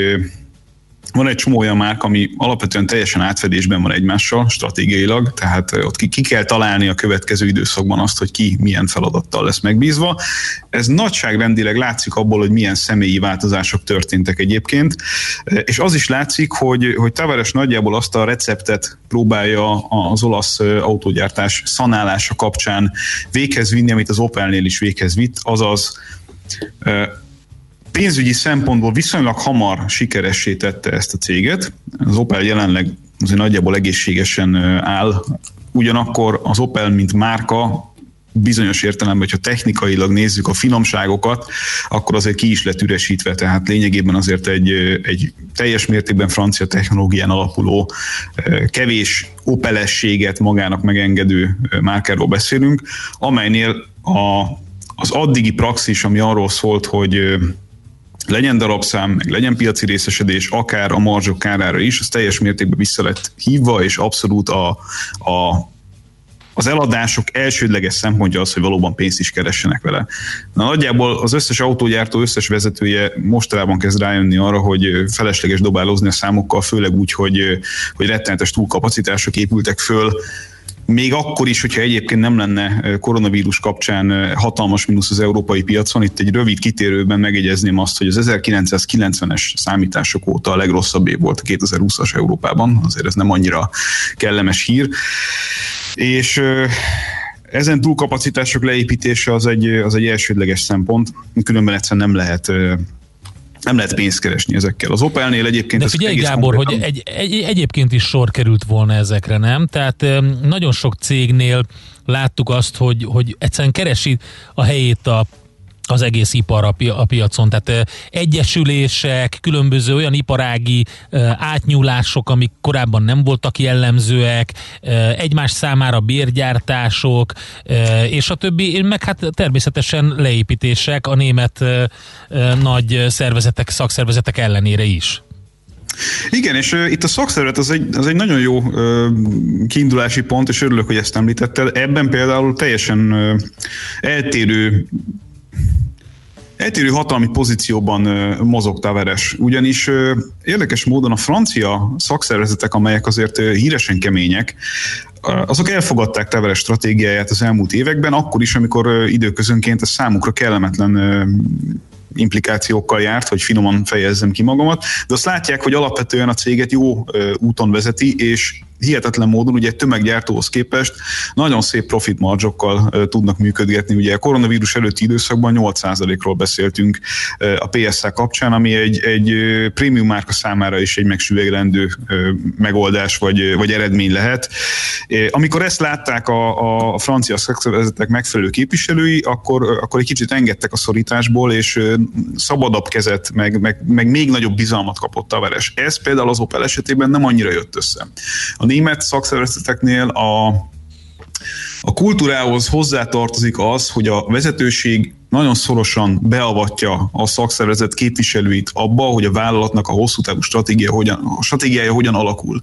S10: van egy csomó olyan márk, ami alapvetően teljesen átfedésben van egymással stratégiailag, tehát ott ki, ki kell találni a következő időszakban azt, hogy ki milyen feladattal lesz megbízva. Ez nagyságrendileg látszik abból, hogy milyen személyi változások történtek egyébként, és az is látszik, hogy, hogy Tavares nagyjából azt a receptet próbálja az olasz autógyártás szanálása kapcsán véghez vinni, amit az Opelnél is véghez vitt, azaz pénzügyi szempontból viszonylag hamar sikeressé tette ezt a céget. Az Opel jelenleg azért nagyjából egészségesen áll, ugyanakkor az Opel, mint márka, bizonyos értelemben, hogyha technikailag nézzük a finomságokat, akkor azért ki is lett üresítve, tehát lényegében azért egy, egy teljes mértékben francia technológián alapuló, kevés opelességet magának megengedő márkáról beszélünk, amelynél a, az addigi praxis, ami arról szólt, hogy legyen darabszám, meg legyen piaci részesedés, akár a marzsok kárára is, az teljes mértékben vissza lett hívva, és abszolút a, a az eladások elsődleges szempontja az, hogy valóban pénzt is keressenek vele. Na, nagyjából az összes autógyártó összes vezetője mostanában kezd rájönni arra, hogy felesleges dobálozni a számokkal, főleg úgy, hogy, hogy rettenetes túlkapacitások épültek föl, még akkor is, hogyha egyébként nem lenne koronavírus kapcsán hatalmas mínusz az európai piacon, itt egy rövid kitérőben megjegyezném azt, hogy az 1990-es számítások óta a legrosszabb év volt a 2020-as Európában, azért ez nem annyira kellemes hír. És ezen túlkapacitások leépítése az egy, az egy elsődleges szempont, különben egyszerűen nem lehet nem lehet pénzt keresni ezekkel. Az Opelnél egyébként...
S1: De figyelj Gábor, konkrétan... hogy egy, egy, egyébként is sor került volna ezekre, nem? Tehát nagyon sok cégnél láttuk azt, hogy, hogy egyszerűen keresi a helyét a az egész ipar a, pi- a piacon. Tehát egyesülések, különböző olyan iparági átnyúlások, amik korábban nem voltak jellemzőek, egymás számára bérgyártások, és a többi, meg hát természetesen leépítések a német nagy szervezetek, szakszervezetek ellenére is.
S10: Igen, és itt a szakszervezet az egy, az egy nagyon jó kiindulási pont, és örülök, hogy ezt említetted. Ebben például teljesen eltérő eltérő hatalmi pozícióban mozog Taveres, ugyanis érdekes módon a francia szakszervezetek, amelyek azért híresen kemények, azok elfogadták Taveres stratégiáját az elmúlt években, akkor is, amikor időközönként ez számukra kellemetlen implikációkkal járt, hogy finoman fejezzem ki magamat, de azt látják, hogy alapvetően a céget jó úton vezeti, és hihetetlen módon ugye egy tömeggyártóhoz képest nagyon szép profit margyokkal tudnak működgetni. Ugye a koronavírus előtti időszakban 8%-ról beszéltünk a PSA kapcsán, ami egy, egy prémium márka számára is egy megsüvegelendő megoldás vagy, vagy eredmény lehet. Amikor ezt látták a, a francia szakszervezetek megfelelő képviselői, akkor, akkor egy kicsit engedtek a szorításból, és szabadabb kezet, meg, meg, meg még nagyobb bizalmat kapott a veres. Ez például az Opel esetében nem annyira jött össze. A német szakszervezeteknél a, a kultúrához hozzátartozik az, hogy a vezetőség nagyon szorosan beavatja a szakszervezet képviselőit abba, hogy a vállalatnak a hosszú távú stratégia hogyan, a stratégiája hogyan alakul.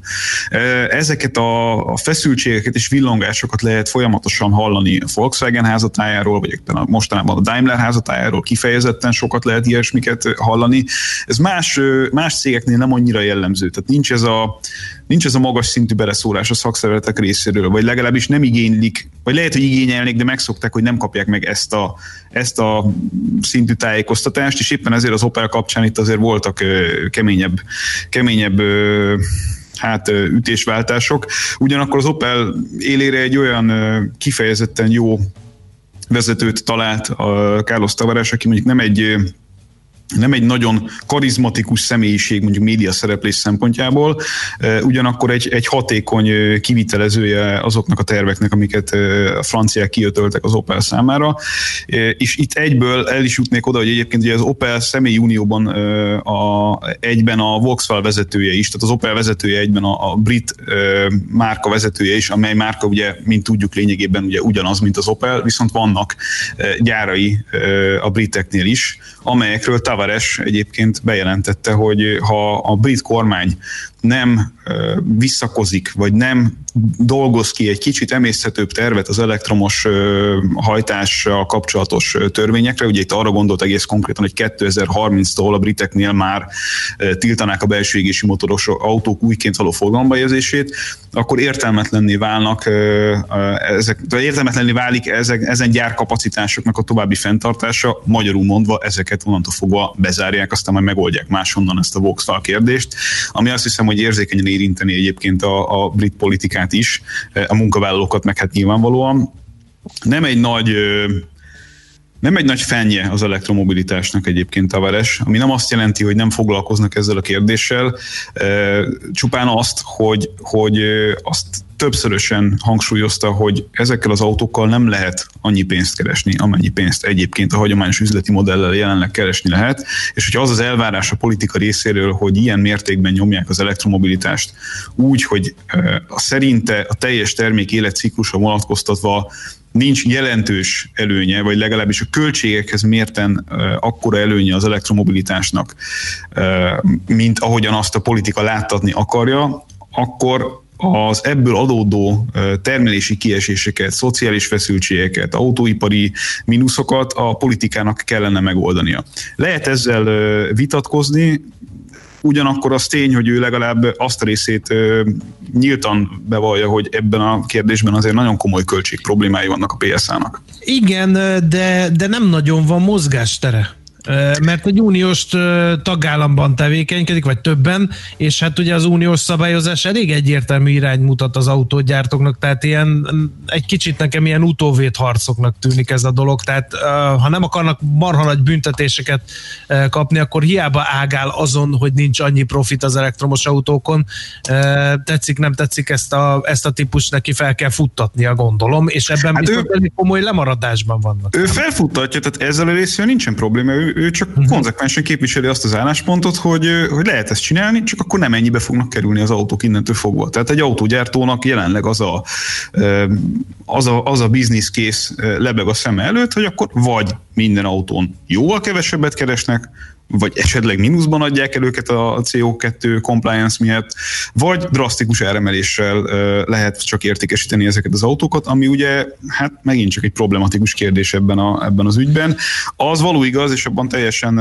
S10: Ezeket a, feszültségeket és villongásokat lehet folyamatosan hallani a Volkswagen házatájáról, vagy mostanában a Daimler házatájáról kifejezetten sokat lehet ilyesmiket hallani. Ez más, más cégeknél nem annyira jellemző, tehát nincs ez a, nincs ez a magas szintű beleszólás a szakszervezetek részéről, vagy legalábbis nem igénylik, vagy lehet, hogy igényelnék, de megszokták, hogy nem kapják meg ezt a, ezt a szintű tájékoztatást, és éppen ezért az Opel kapcsán itt azért voltak keményebb, keményebb hát ütésváltások. Ugyanakkor az Opel élére egy olyan kifejezetten jó vezetőt talált a Carlos Tavares, aki mondjuk nem egy nem egy nagyon karizmatikus személyiség mondjuk média szereplés szempontjából, ugyanakkor egy, egy hatékony kivitelezője azoknak a terveknek, amiket a franciák kiötöltek az Opel számára, és itt egyből el is jutnék oda, hogy egyébként ugye az Opel személyi unióban a, egyben a Vauxhall vezetője is, tehát az Opel vezetője egyben a, a brit márka vezetője is, amely márka ugye, mint tudjuk lényegében ugye ugyanaz, mint az Opel, viszont vannak gyárai a briteknél is, amelyekről Tavares egyébként bejelentette, hogy ha a brit kormány nem visszakozik, vagy nem dolgoz ki egy kicsit emészhetőbb tervet az elektromos hajtással kapcsolatos törvényekre. Ugye itt arra gondolt egész konkrétan, hogy 2030-tól a briteknél már tiltanák a belső égési motoros autók újként való forgalomba akkor értelmetlenné válnak ezek, értelmetlenné válik ezek, ezen gyárkapacitásoknak a további fenntartása, magyarul mondva ezeket onnantól fogva bezárják, aztán majd megoldják máshonnan ezt a Vauxhall kérdést, ami azt hiszem, hogy érzékenyen érinteni egyébként a, a brit politikát is, a munkavállalókat meg hát nyilvánvalóan. Nem egy nagy nem egy nagy fenje az elektromobilitásnak egyébként Tavares, ami nem azt jelenti, hogy nem foglalkoznak ezzel a kérdéssel, csupán azt, hogy, hogy azt többszörösen hangsúlyozta, hogy ezekkel az autókkal nem lehet annyi pénzt keresni, amennyi pénzt egyébként a hagyományos üzleti modellel jelenleg keresni lehet, és hogyha az az elvárás a politika részéről, hogy ilyen mértékben nyomják az elektromobilitást úgy, hogy a szerinte a teljes termék életciklusa vonatkoztatva nincs jelentős előnye, vagy legalábbis a költségekhez mérten akkora előnye az elektromobilitásnak, mint ahogyan azt a politika láttatni akarja, akkor az ebből adódó termelési kieséseket, szociális feszültségeket, autóipari mínuszokat a politikának kellene megoldania. Lehet ezzel vitatkozni, ugyanakkor az tény, hogy ő legalább azt a részét nyíltan bevallja, hogy ebben a kérdésben azért nagyon komoly költség problémái vannak a PSA-nak.
S2: Igen, de, de nem nagyon van mozgástere mert egy uniós tagállamban tevékenykedik, vagy többen, és hát ugye az uniós szabályozás elég egyértelmű irány mutat az autógyártóknak, tehát ilyen egy kicsit nekem ilyen utóvét harcoknak tűnik ez a dolog, tehát ha nem akarnak marha nagy büntetéseket kapni, akkor hiába ágál azon, hogy nincs annyi profit az elektromos autókon. Tetszik, nem tetszik, ezt a, ezt a típus neki fel kell futtatnia, gondolom, és ebben hát viszont ő, komoly lemaradásban vannak.
S10: Ő felfuttatja, tehát ezzel a részével nincsen probléma, ő, ő csak uh-huh. konzekvensen képviseli azt az álláspontot, hogy, hogy lehet ezt csinálni, csak akkor nem ennyibe fognak kerülni az autók innentől fogva. Tehát egy autógyártónak jelenleg az a, az a, az a kész lebeg a szeme előtt, hogy akkor vagy minden autón jóval kevesebbet keresnek, vagy esetleg mínuszban adják el őket a CO2 compliance miatt, vagy drasztikus áremeléssel lehet csak értékesíteni ezeket az autókat, ami ugye hát megint csak egy problematikus kérdés ebben, a, ebben az ügyben. Az való igaz, és abban teljesen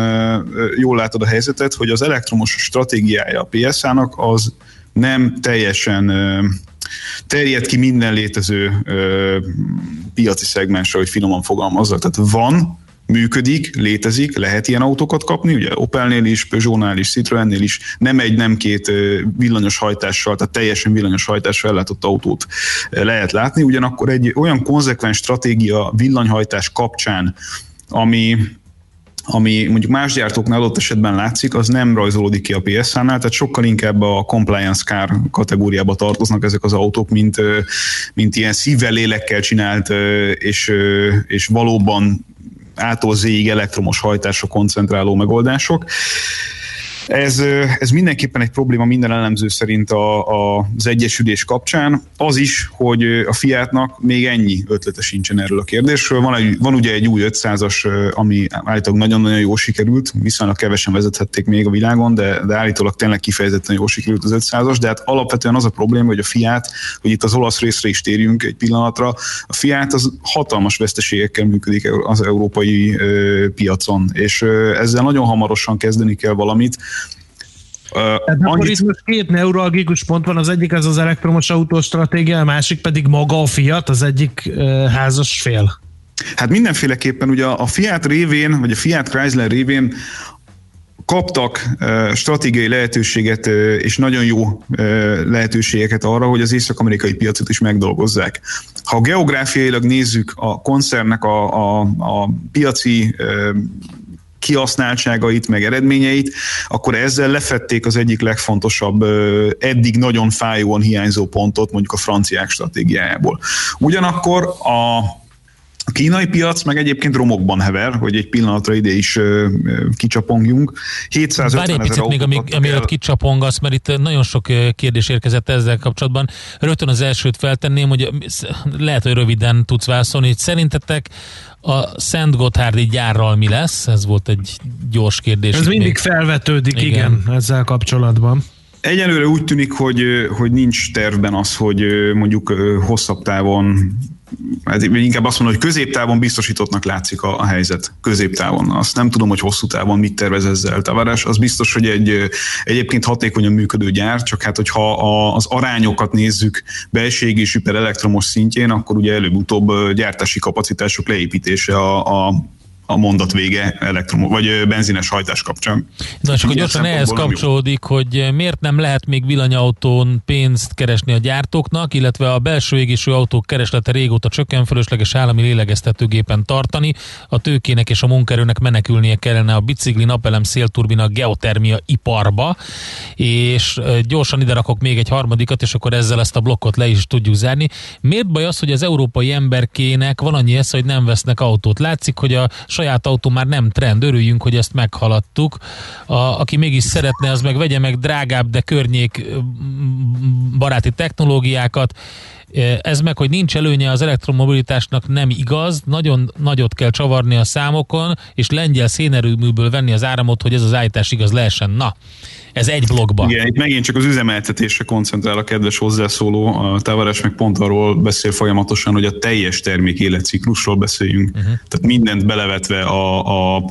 S10: jól látod a helyzetet, hogy az elektromos stratégiája a PSA-nak az nem teljesen terjed ki minden létező piaci szegmensre, hogy finoman fogalmazza. Tehát van működik, létezik, lehet ilyen autókat kapni, ugye Opelnél is, Peugeotnál is, Citroennél is, nem egy, nem két villanyos hajtással, tehát teljesen villanyos hajtással ellátott autót lehet látni, ugyanakkor egy olyan konzekvens stratégia villanyhajtás kapcsán, ami ami mondjuk más gyártóknál adott esetben látszik, az nem rajzolódik ki a PSA-nál, tehát sokkal inkább a compliance car kategóriába tartoznak ezek az autók, mint, mint ilyen szívvel, lélekkel csinált, és, és valóban ától zéig elektromos hajtásra koncentráló megoldások. Ez, ez mindenképpen egy probléma minden elemző szerint a, a, az egyesülés kapcsán. Az is, hogy a Fiatnak még ennyi ötlete sincsen erről a kérdésről. Van, egy, van ugye egy új 500-as, ami állítólag nagyon-nagyon jó sikerült, viszonylag kevesen vezethették még a világon, de, de állítólag tényleg kifejezetten jó sikerült az 500-as, de hát alapvetően az a probléma, hogy a Fiat, hogy itt az olasz részre is térjünk egy pillanatra, a Fiat az hatalmas veszteségekkel működik az európai ö, piacon, és ö, ezzel nagyon hamarosan kezdeni kell valamit,
S2: tehát annyit... akkor itt most két neuralgikus pont van, az egyik az az elektromos autó stratégia, a másik pedig maga a Fiat, az egyik uh, házas fél.
S10: Hát mindenféleképpen ugye a Fiat révén, vagy a Fiat Chrysler révén kaptak uh, stratégiai lehetőséget uh, és nagyon jó uh, lehetőségeket arra, hogy az észak-amerikai piacot is megdolgozzák. Ha geográfiailag nézzük a koncernek a, a, a piaci kihasználtságait, meg eredményeit, akkor ezzel lefették az egyik legfontosabb, eddig nagyon fájóan hiányzó pontot mondjuk a franciák stratégiájából. Ugyanakkor a A kínai piac meg egyébként romokban hever, hogy egy pillanatra ide is ö, ö, kicsapongjunk. 750
S1: Várj egy picit még, amíg,
S10: el.
S1: kicsapongasz, mert itt nagyon sok kérdés érkezett ezzel kapcsolatban. Rögtön az elsőt feltenném, hogy lehet, hogy röviden tudsz válaszolni, hogy szerintetek a Szent Gotthárdi gyárral mi lesz? Ez volt egy gyors kérdés.
S2: Ez mindig
S1: még.
S2: felvetődik,
S1: Igen.
S2: igen, ezzel kapcsolatban.
S10: Egyelőre úgy tűnik, hogy, hogy nincs tervben az, hogy mondjuk hosszabb távon, inkább azt mondom, hogy középtávon biztosítottnak látszik a, a helyzet. Középtávon. Azt nem tudom, hogy hosszú távon mit tervez ezzel Tavares. Az biztos, hogy egy egyébként hatékonyan működő gyár, csak hát hogyha a, az arányokat nézzük belső égésű per elektromos szintjén, akkor ugye előbb-utóbb gyártási kapacitások leépítése a, a a mondat vége elektromos, vagy benzines hajtás kapcsán.
S1: Na, akkor
S10: Ilyen
S1: gyorsan ehhez kapcsolódik, hogy miért nem lehet még villanyautón pénzt keresni a gyártóknak, illetve a belső égésű autók kereslete régóta csökken, fölösleges állami lélegeztetőgépen tartani, a tőkének és a munkerőnek menekülnie kellene a bicikli, napelem, szélturbina, geotermia iparba, és gyorsan ide rakok még egy harmadikat, és akkor ezzel ezt a blokkot le is tudjuk zárni. Miért baj az, hogy az európai emberkének van annyi esze, hogy nem vesznek autót? Látszik, hogy a saját autó már nem trend, örüljünk, hogy ezt meghaladtuk. A, aki mégis szeretne, az meg vegye meg drágább, de környék baráti technológiákat. E, Ez meg, hogy nincs előnye az elektromobilitásnak nem igaz, nagyon nagyot kell csavarni a számokon, és lengyel szénerőműből venni az áramot, hogy ez az állítás igaz lehessen. Na, ez egy blogban.
S10: Igen, itt megint csak az üzemeltetésre koncentrál a kedves hozzászóló, a Tavares meg pont arról beszél folyamatosan, hogy a teljes termék életciklusról beszéljünk. Uh-huh. Tehát mindent belevetve a, a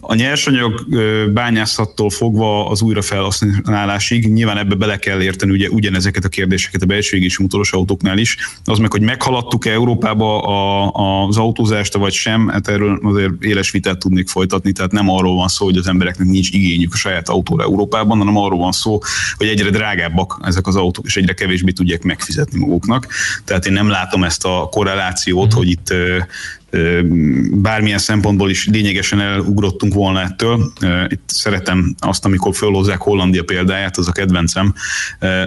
S10: a nyersanyag bányászattól fogva az újrafelhasználásig, nyilván ebbe bele kell érteni ugye ugyanezeket a kérdéseket a belső égésű motoros autóknál is. Az meg, hogy meghaladtuk-e Európába a, az autózást, vagy sem, hát erről azért éles vitát tudnék folytatni, tehát nem arról van szó, hogy az embereknek nincs igényük a saját autóra Európában, hanem arról van szó, hogy egyre drágábbak ezek az autók, és egyre kevésbé tudják megfizetni maguknak. Tehát én nem látom ezt a korrelációt, hogy itt bármilyen szempontból is lényegesen elugrottunk volna ettől. Itt szeretem azt, amikor fölhozzák Hollandia példáját, az a kedvencem,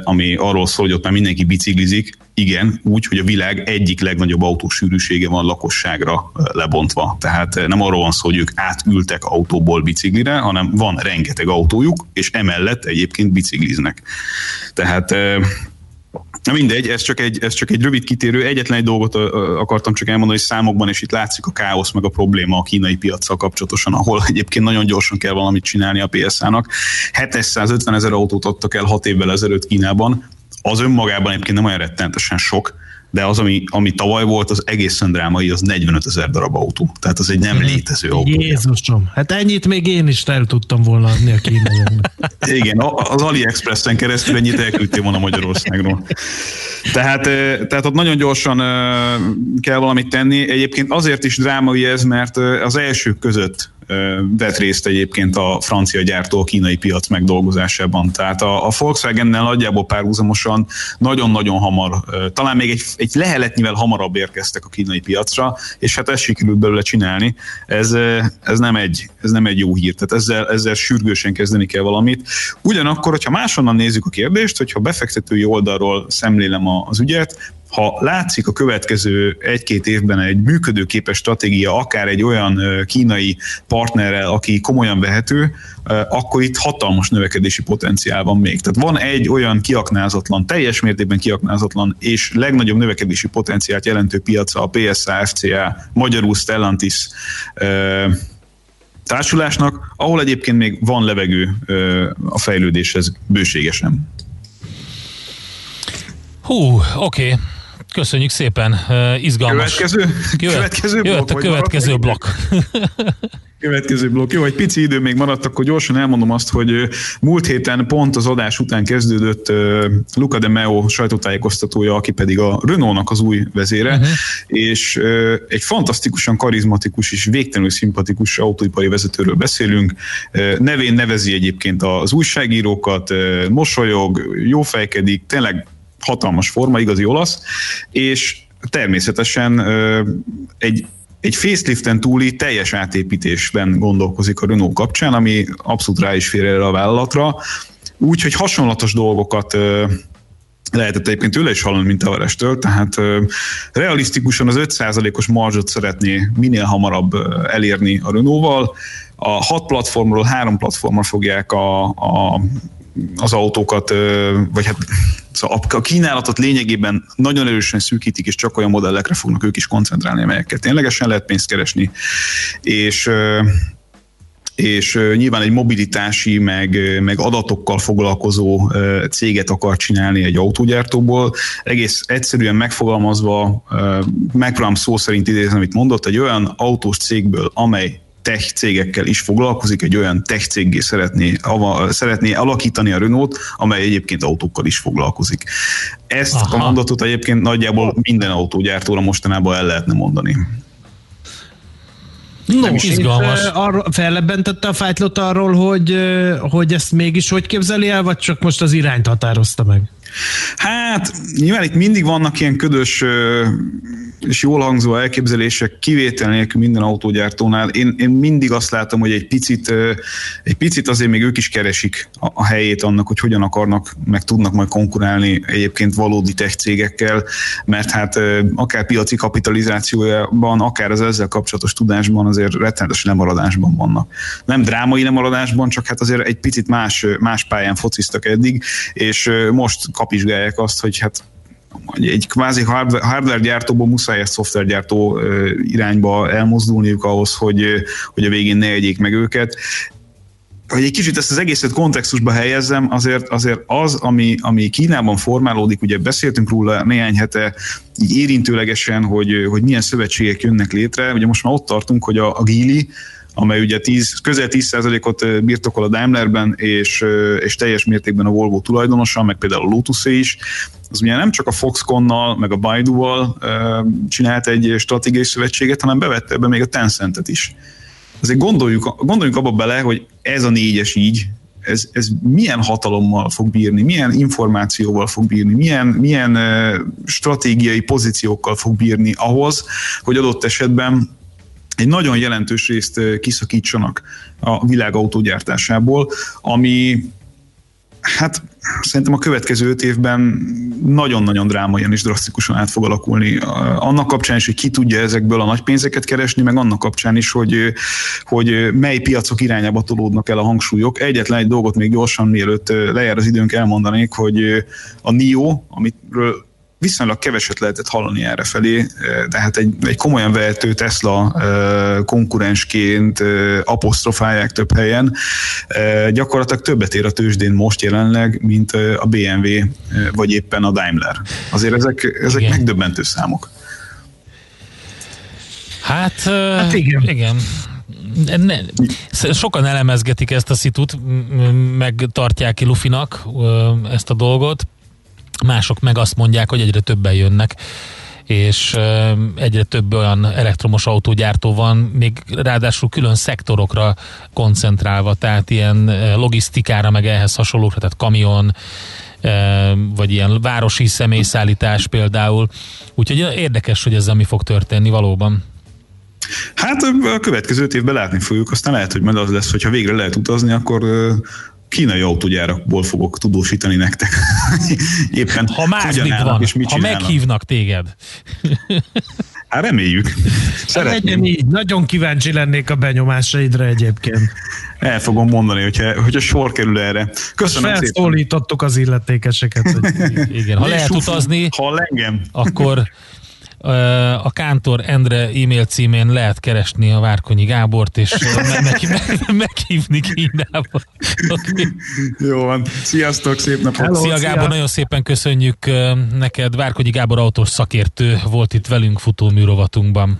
S10: ami arról szól, hogy ott már mindenki biciklizik, igen, úgy, hogy a világ egyik legnagyobb autósűrűsége van lakosságra lebontva. Tehát nem arról van szó, hogy ők átültek autóból biciklire, hanem van rengeteg autójuk, és emellett egyébként bicikliznek. Tehát Na mindegy, ez csak, egy, ez csak egy rövid kitérő. Egyetlen egy dolgot akartam csak elmondani, hogy számokban, és itt látszik a káosz meg a probléma a kínai piacsal kapcsolatosan, ahol egyébként nagyon gyorsan kell valamit csinálni a PSA-nak. 750 ezer autót adtak el 6 évvel ezelőtt Kínában. Az önmagában egyébként nem olyan rettenetesen sok, de az, ami, ami tavaly volt, az egészen drámai, az 45 ezer darab autó. Tehát az egy nem létező autó.
S2: Jézusom, hát ennyit még én is el tudtam volna adni a kínaiaknak. [LAUGHS]
S10: Igen, az AliExpress-en keresztül ennyit elküldtél volna Magyarországról. Tehát, tehát ott nagyon gyorsan kell valamit tenni. Egyébként azért is drámai ez, mert az elsők között vett részt egyébként a francia gyártó kínai piac megdolgozásában. Tehát a, a Volkswagennel nagyjából párhuzamosan nagyon-nagyon hamar, talán még egy, egy leheletnyivel hamarabb érkeztek a kínai piacra, és hát ezt sikerült belőle csinálni. Ez, ez, nem, egy, ez nem egy jó hír, tehát ezzel, ezzel sürgősen kezdeni kell valamit. Ugyanakkor, hogyha máshonnan nézzük a kérdést, hogyha befektetői oldalról szemlélem az ügyet, ha látszik a következő egy-két évben egy működőképes stratégia, akár egy olyan kínai partnerrel, aki komolyan vehető, akkor itt hatalmas növekedési potenciál van még. Tehát van egy olyan kiaknázatlan, teljes mértékben kiaknázatlan és legnagyobb növekedési potenciált jelentő piaca a PSA, FCA, magyarul Stellantis társulásnak, ahol egyébként még van levegő a fejlődéshez bőségesen.
S1: Hú, oké. Okay. Köszönjük szépen, izgalmas.
S10: Következő, következő
S1: Jöhet
S10: blokk,
S1: a
S10: vagy
S1: következő blokk. [LAUGHS]
S10: Következő blokk. Jó, egy pici idő még maradt, akkor gyorsan elmondom azt, hogy múlt héten pont az adás után kezdődött Luca de Meo sajtótájékoztatója, aki pedig a Renault-nak az új vezére, uh-huh. és egy fantasztikusan karizmatikus és végtelenül szimpatikus autóipari vezetőről beszélünk. Nevén nevezi egyébként az újságírókat, mosolyog, jófejkedik, tényleg hatalmas forma, igazi olasz, és természetesen egy egy faceliften túli teljes átépítésben gondolkozik a Renault kapcsán, ami abszolút rá is fér erre a vállalatra. Úgyhogy hasonlatos dolgokat lehetett egyébként tőle is hallani, mint Tavarestől, tehát realisztikusan az 5%-os marzsot szeretné minél hamarabb elérni a Renault-val. A hat platformról három platformra fogják a, a az autókat, vagy hát szóval a kínálatot lényegében nagyon erősen szűkítik, és csak olyan modellekre fognak ők is koncentrálni, amelyekkel ténylegesen lehet pénzt keresni, és és nyilván egy mobilitási, meg, meg adatokkal foglalkozó céget akar csinálni egy autógyártóból. Egész egyszerűen megfogalmazva, megpróbálom szó szerint idézni, amit mondott, egy olyan autós cégből, amely tech cégekkel is foglalkozik, egy olyan tech céggé szeretné, szeretné alakítani a Renault, amely egyébként autókkal is foglalkozik. Ezt Aha. a mondatot egyébként nagyjából minden autógyártóra mostanában el lehetne mondani.
S2: No, nem is izgalmas. Arra, fellebbentette a fájtlot arról, hogy, hogy ezt mégis hogy képzeli el, vagy csak most az irányt határozta meg?
S10: Hát nyilván itt mindig vannak ilyen ködös és jól hangzó elképzelések kivétel nélkül minden autógyártónál. Én, én mindig azt látom, hogy egy picit, egy picit azért még ők is keresik a, a helyét annak, hogy hogyan akarnak, meg tudnak majd konkurálni egyébként valódi tech cégekkel, mert hát akár piaci kapitalizációjában, akár az ezzel kapcsolatos tudásban azért rettenetes lemaradásban vannak. Nem drámai lemaradásban, csak hát azért egy picit más, más pályán fociztak eddig, és most kapizsgálják azt, hogy hát egy kvázi hardware gyártóból muszáj egy szoftvergyártó irányba elmozdulniuk ahhoz, hogy, hogy a végén ne egyék meg őket hogy egy kicsit ezt az egészet kontextusba helyezzem, azért, azért az, ami, ami Kínában formálódik, ugye beszéltünk róla néhány hete, így érintőlegesen, hogy, hogy milyen szövetségek jönnek létre. Ugye most már ott tartunk, hogy a, a Gili, amely ugye 10, közel 10%-ot birtokol a Daimlerben, és, és teljes mértékben a Volvo tulajdonosa, meg például a lotus is, az ugye nem csak a Foxconnal, meg a Baidu-val csinált egy stratégiai szövetséget, hanem bevette ebbe még a Tencentet is. Azért gondoljuk, gondoljunk abba bele, hogy ez a négyes így, ez, ez milyen hatalommal fog bírni, milyen információval fog bírni, milyen, milyen stratégiai pozíciókkal fog bírni ahhoz, hogy adott esetben egy nagyon jelentős részt kiszakítsanak a világ autógyártásából, ami hát szerintem a következő öt évben nagyon-nagyon drámaian és drasztikusan át fog alakulni. Annak kapcsán is, hogy ki tudja ezekből a nagy pénzeket keresni, meg annak kapcsán is, hogy, hogy mely piacok irányába tolódnak el a hangsúlyok. Egyetlen egy dolgot még gyorsan, mielőtt lejár az időnk, elmondanék, hogy a NIO, amitről viszonylag keveset lehetett hallani erre felé, tehát egy, egy komolyan vehető Tesla konkurensként apostrofálják több helyen. Gyakorlatilag többet ér a tőzsdén most jelenleg, mint a BMW vagy éppen a Daimler. Azért ezek, ezek igen. megdöbbentő számok.
S1: Hát, hát igen. igen. Ne, sokan elemezgetik ezt a szitut, meg tartják ki Lufinak ezt a dolgot mások meg azt mondják, hogy egyre többen jönnek és egyre több olyan elektromos autógyártó van, még ráadásul külön szektorokra koncentrálva, tehát ilyen logisztikára, meg ehhez hasonlókra, tehát kamion, vagy ilyen városi személyszállítás például. Úgyhogy érdekes, hogy ezzel mi fog történni valóban.
S10: Hát a következő évben látni fogjuk, aztán lehet, hogy majd az lesz, hogyha végre lehet utazni, akkor kínai autógyárakból fogok tudósítani nektek. [LAUGHS]
S1: Éppen ha másik van, és mit ha csinálnak. meghívnak téged.
S10: Hát reméljük.
S2: Szeretném. Legyen így. Nagyon kíváncsi lennék a benyomásaidra egyébként.
S10: El fogom mondani, hogyha, hogyha sor kerül erre. Köszönöm
S2: és felszólítottuk az illetékeseket.
S1: Hogy... Igen, ha lehet utazni,
S10: hall engem.
S1: akkor a Kántor Endre e-mail címén lehet keresni a Várkonyi Gábort, és meg, meg, meghívni Kínába.
S10: Jó van. Sziasztok, szép napot. Hello,
S1: szia Gábor, szia. nagyon szépen köszönjük neked. Várkonyi Gábor autós szakértő volt itt velünk futóműrovatunkban.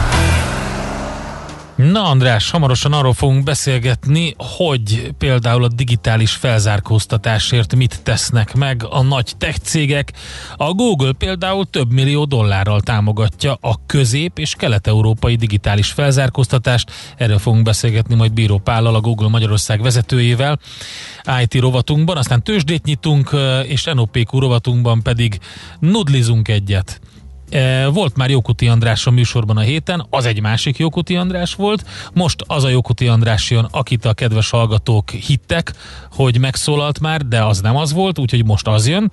S1: Na András, hamarosan arról fogunk beszélgetni, hogy például a digitális felzárkóztatásért mit tesznek meg a nagy tech cégek. A Google például több millió dollárral támogatja a közép- és kelet-európai digitális felzárkóztatást. Erről fogunk beszélgetni majd Bíró Pállal, a Google Magyarország vezetőjével IT rovatunkban, aztán tőzsdét nyitunk, és NOPQ rovatunkban pedig nudlizunk egyet. E, volt már Jókuti András a műsorban a héten, az egy másik Jókuti András volt, most az a Jókuti András jön, akit a kedves hallgatók hittek, hogy megszólalt már, de az nem az volt, úgyhogy most az jön.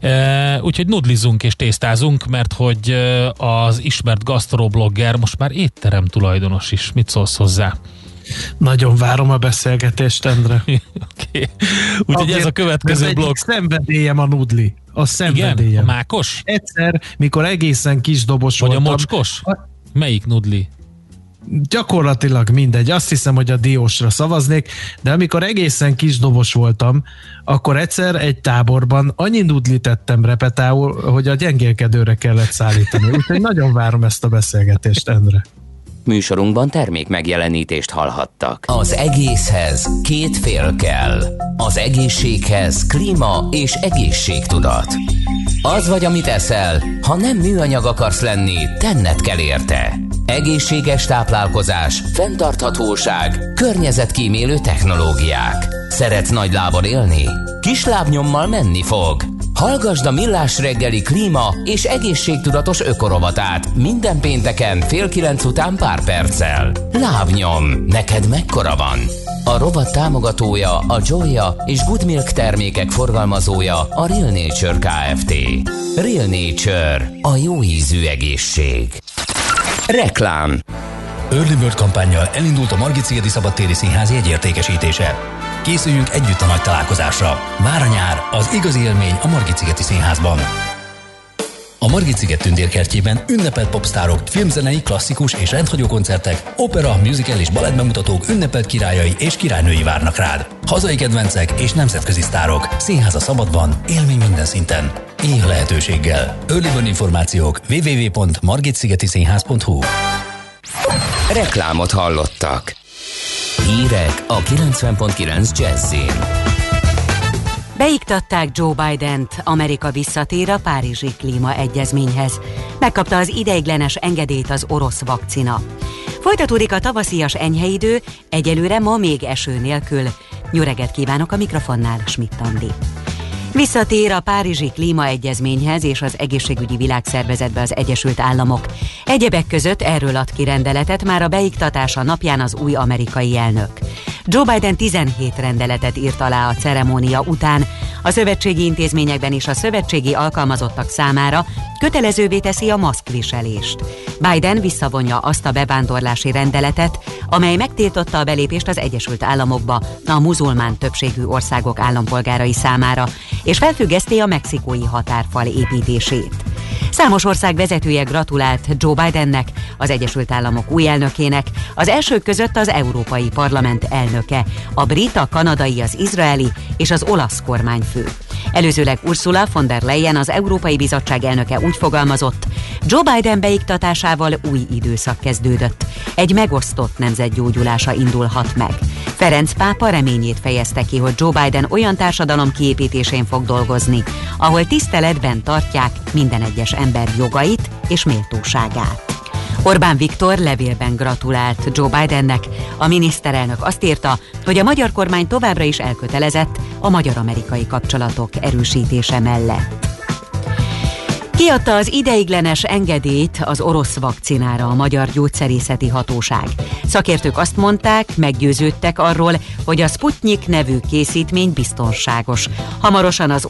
S1: E, úgyhogy nudlizunk és tésztázunk, mert hogy e, az ismert gastroblogger most már étterem tulajdonos is. Mit szólsz hozzá?
S2: Nagyon várom a beszélgetést, Endre. [LAUGHS]
S1: okay. Úgyhogy ez a következő blog.
S2: Szenvedélyem a nudli. A szenvedélyem.
S1: Igen? A mákos?
S2: Egyszer, mikor egészen kis dobos
S1: Vagy
S2: voltam.
S1: a mocskos? A... Melyik nudli?
S2: Gyakorlatilag mindegy. Azt hiszem, hogy a diósra szavaznék, de amikor egészen kis dobos voltam, akkor egyszer egy táborban annyi nudlit tettem repetául, hogy a gyengélkedőre kellett szállítani. Úgyhogy nagyon várom ezt a beszélgetést, Endre.
S7: Műsorunkban termék megjelenítést hallhattak. Az egészhez két fél kell. Az egészséghez klíma és egészségtudat. Az vagy, amit eszel, ha nem műanyag akarsz lenni, tenned kell érte. Egészséges táplálkozás, fenntarthatóság, környezetkímélő technológiák. Szeretsz nagy lábon élni? Kis lábnyommal menni fog. Hallgasd a Millás reggeli klíma és egészségtudatos ökorovatát minden pénteken fél kilenc után pár perccel. Lábnyom, neked mekkora van? A rovat támogatója a Joya és Good Milk termékek forgalmazója a Real Nature Kft. Real Nature, a jó ízű egészség. Reklám
S11: Early Bird kampányjal elindult a Margit Szigeti Szabadtéri Színház jegyértékesítése. Készüljünk együtt a nagy találkozásra. Vár a nyár, az igazi élmény a Margit Szigeti Színházban. A Margit sziget tündérkertjében ünnepelt popstárok, filmzenei, klasszikus és rendhagyó koncertek, opera, musical és balettbemutatók ünnepelt királyai és királynői várnak rád. Hazai kedvencek és nemzetközi sztárok. Színház a szabadban, élmény minden szinten. Éh lehetőséggel. Early információk www.margitszigetiszínház.hu
S7: Reklámot hallottak. Hírek a 90.9 Jazzin.
S5: Beiktatták Joe Biden-t, Amerika visszatér a Párizsi klímaegyezményhez. Megkapta az ideiglenes engedélyt az orosz vakcina. Folytatódik a tavaszias enyheidő, egyelőre ma még eső nélkül. Nyöreget kívánok a mikrofonnál, Schmidt Andi. Visszatér a Párizsi Klímaegyezményhez és az Egészségügyi Világszervezetbe az Egyesült Államok. Egyebek között erről ad ki rendeletet már a beiktatása napján az új amerikai elnök. Joe Biden 17 rendeletet írt alá a ceremónia után. A szövetségi intézményekben és a szövetségi alkalmazottak számára kötelezővé teszi a maszkviselést. Biden visszavonja azt a bevándorlási rendeletet, amely megtiltotta a belépést az Egyesült Államokba a muzulmán többségű országok állampolgárai számára, és felfüggeszti a mexikói határfal építését. Számos ország vezetője gratulált Joe Bidennek, az Egyesült Államok új elnökének, az elsők között az Európai Parlament elnöke, a brit, a kanadai, az izraeli és az olasz kormányfő. Előzőleg Ursula von der Leyen, az Európai Bizottság elnöke úgy fogalmazott, Joe Biden beiktatásával új időszak kezdődött. Egy megosztott nemzet gyógyulása indulhat meg. Ferenc pápa reményét fejezte ki, hogy Joe Biden olyan társadalom kiépítésén fog dolgozni, ahol tiszteletben tartják minden egyes ember jogait és méltóságát. Orbán Viktor levélben gratulált Joe Bidennek. A miniszterelnök azt írta, hogy a magyar kormány továbbra is elkötelezett a magyar-amerikai kapcsolatok erősítése mellett. Kiadta az ideiglenes engedélyt az orosz vakcinára a Magyar Gyógyszerészeti Hatóság. Szakértők azt mondták, meggyőződtek arról, hogy a Sputnik nevű készítmény biztonságos. Hamarosan az